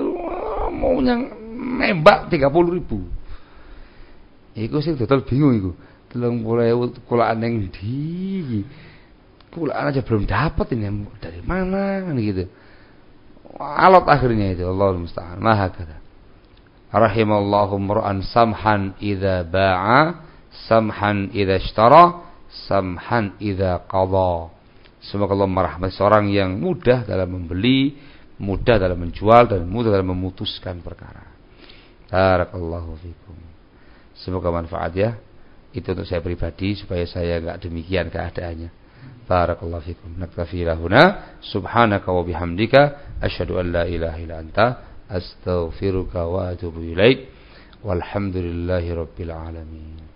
mau yang nembak tiga puluh ribu. Iku sih total bingung iku. Telung puluh kulaan yang di kulaan aja belum dapat ini dari mana kan gitu. Alot akhirnya itu Allah musta'an. Maha kata. Rahimallahu mur'an samhan idza ba'a samhan idza ishtara samhan idza qadha. Semoga Allah merahmati seorang yang mudah dalam membeli, mudah dalam menjual dan mudah dalam memutuskan perkara. Barakallahu fikum. Semoga manfaat ya. Itu untuk saya pribadi supaya saya enggak demikian keadaannya. Barakallahu fikum. Naktafi lahuna subhanaka wa bihamdika asyhadu an la ilaha illa anta astaghfiruka wa atubu ilaik. Walhamdulillahi rabbil alamin.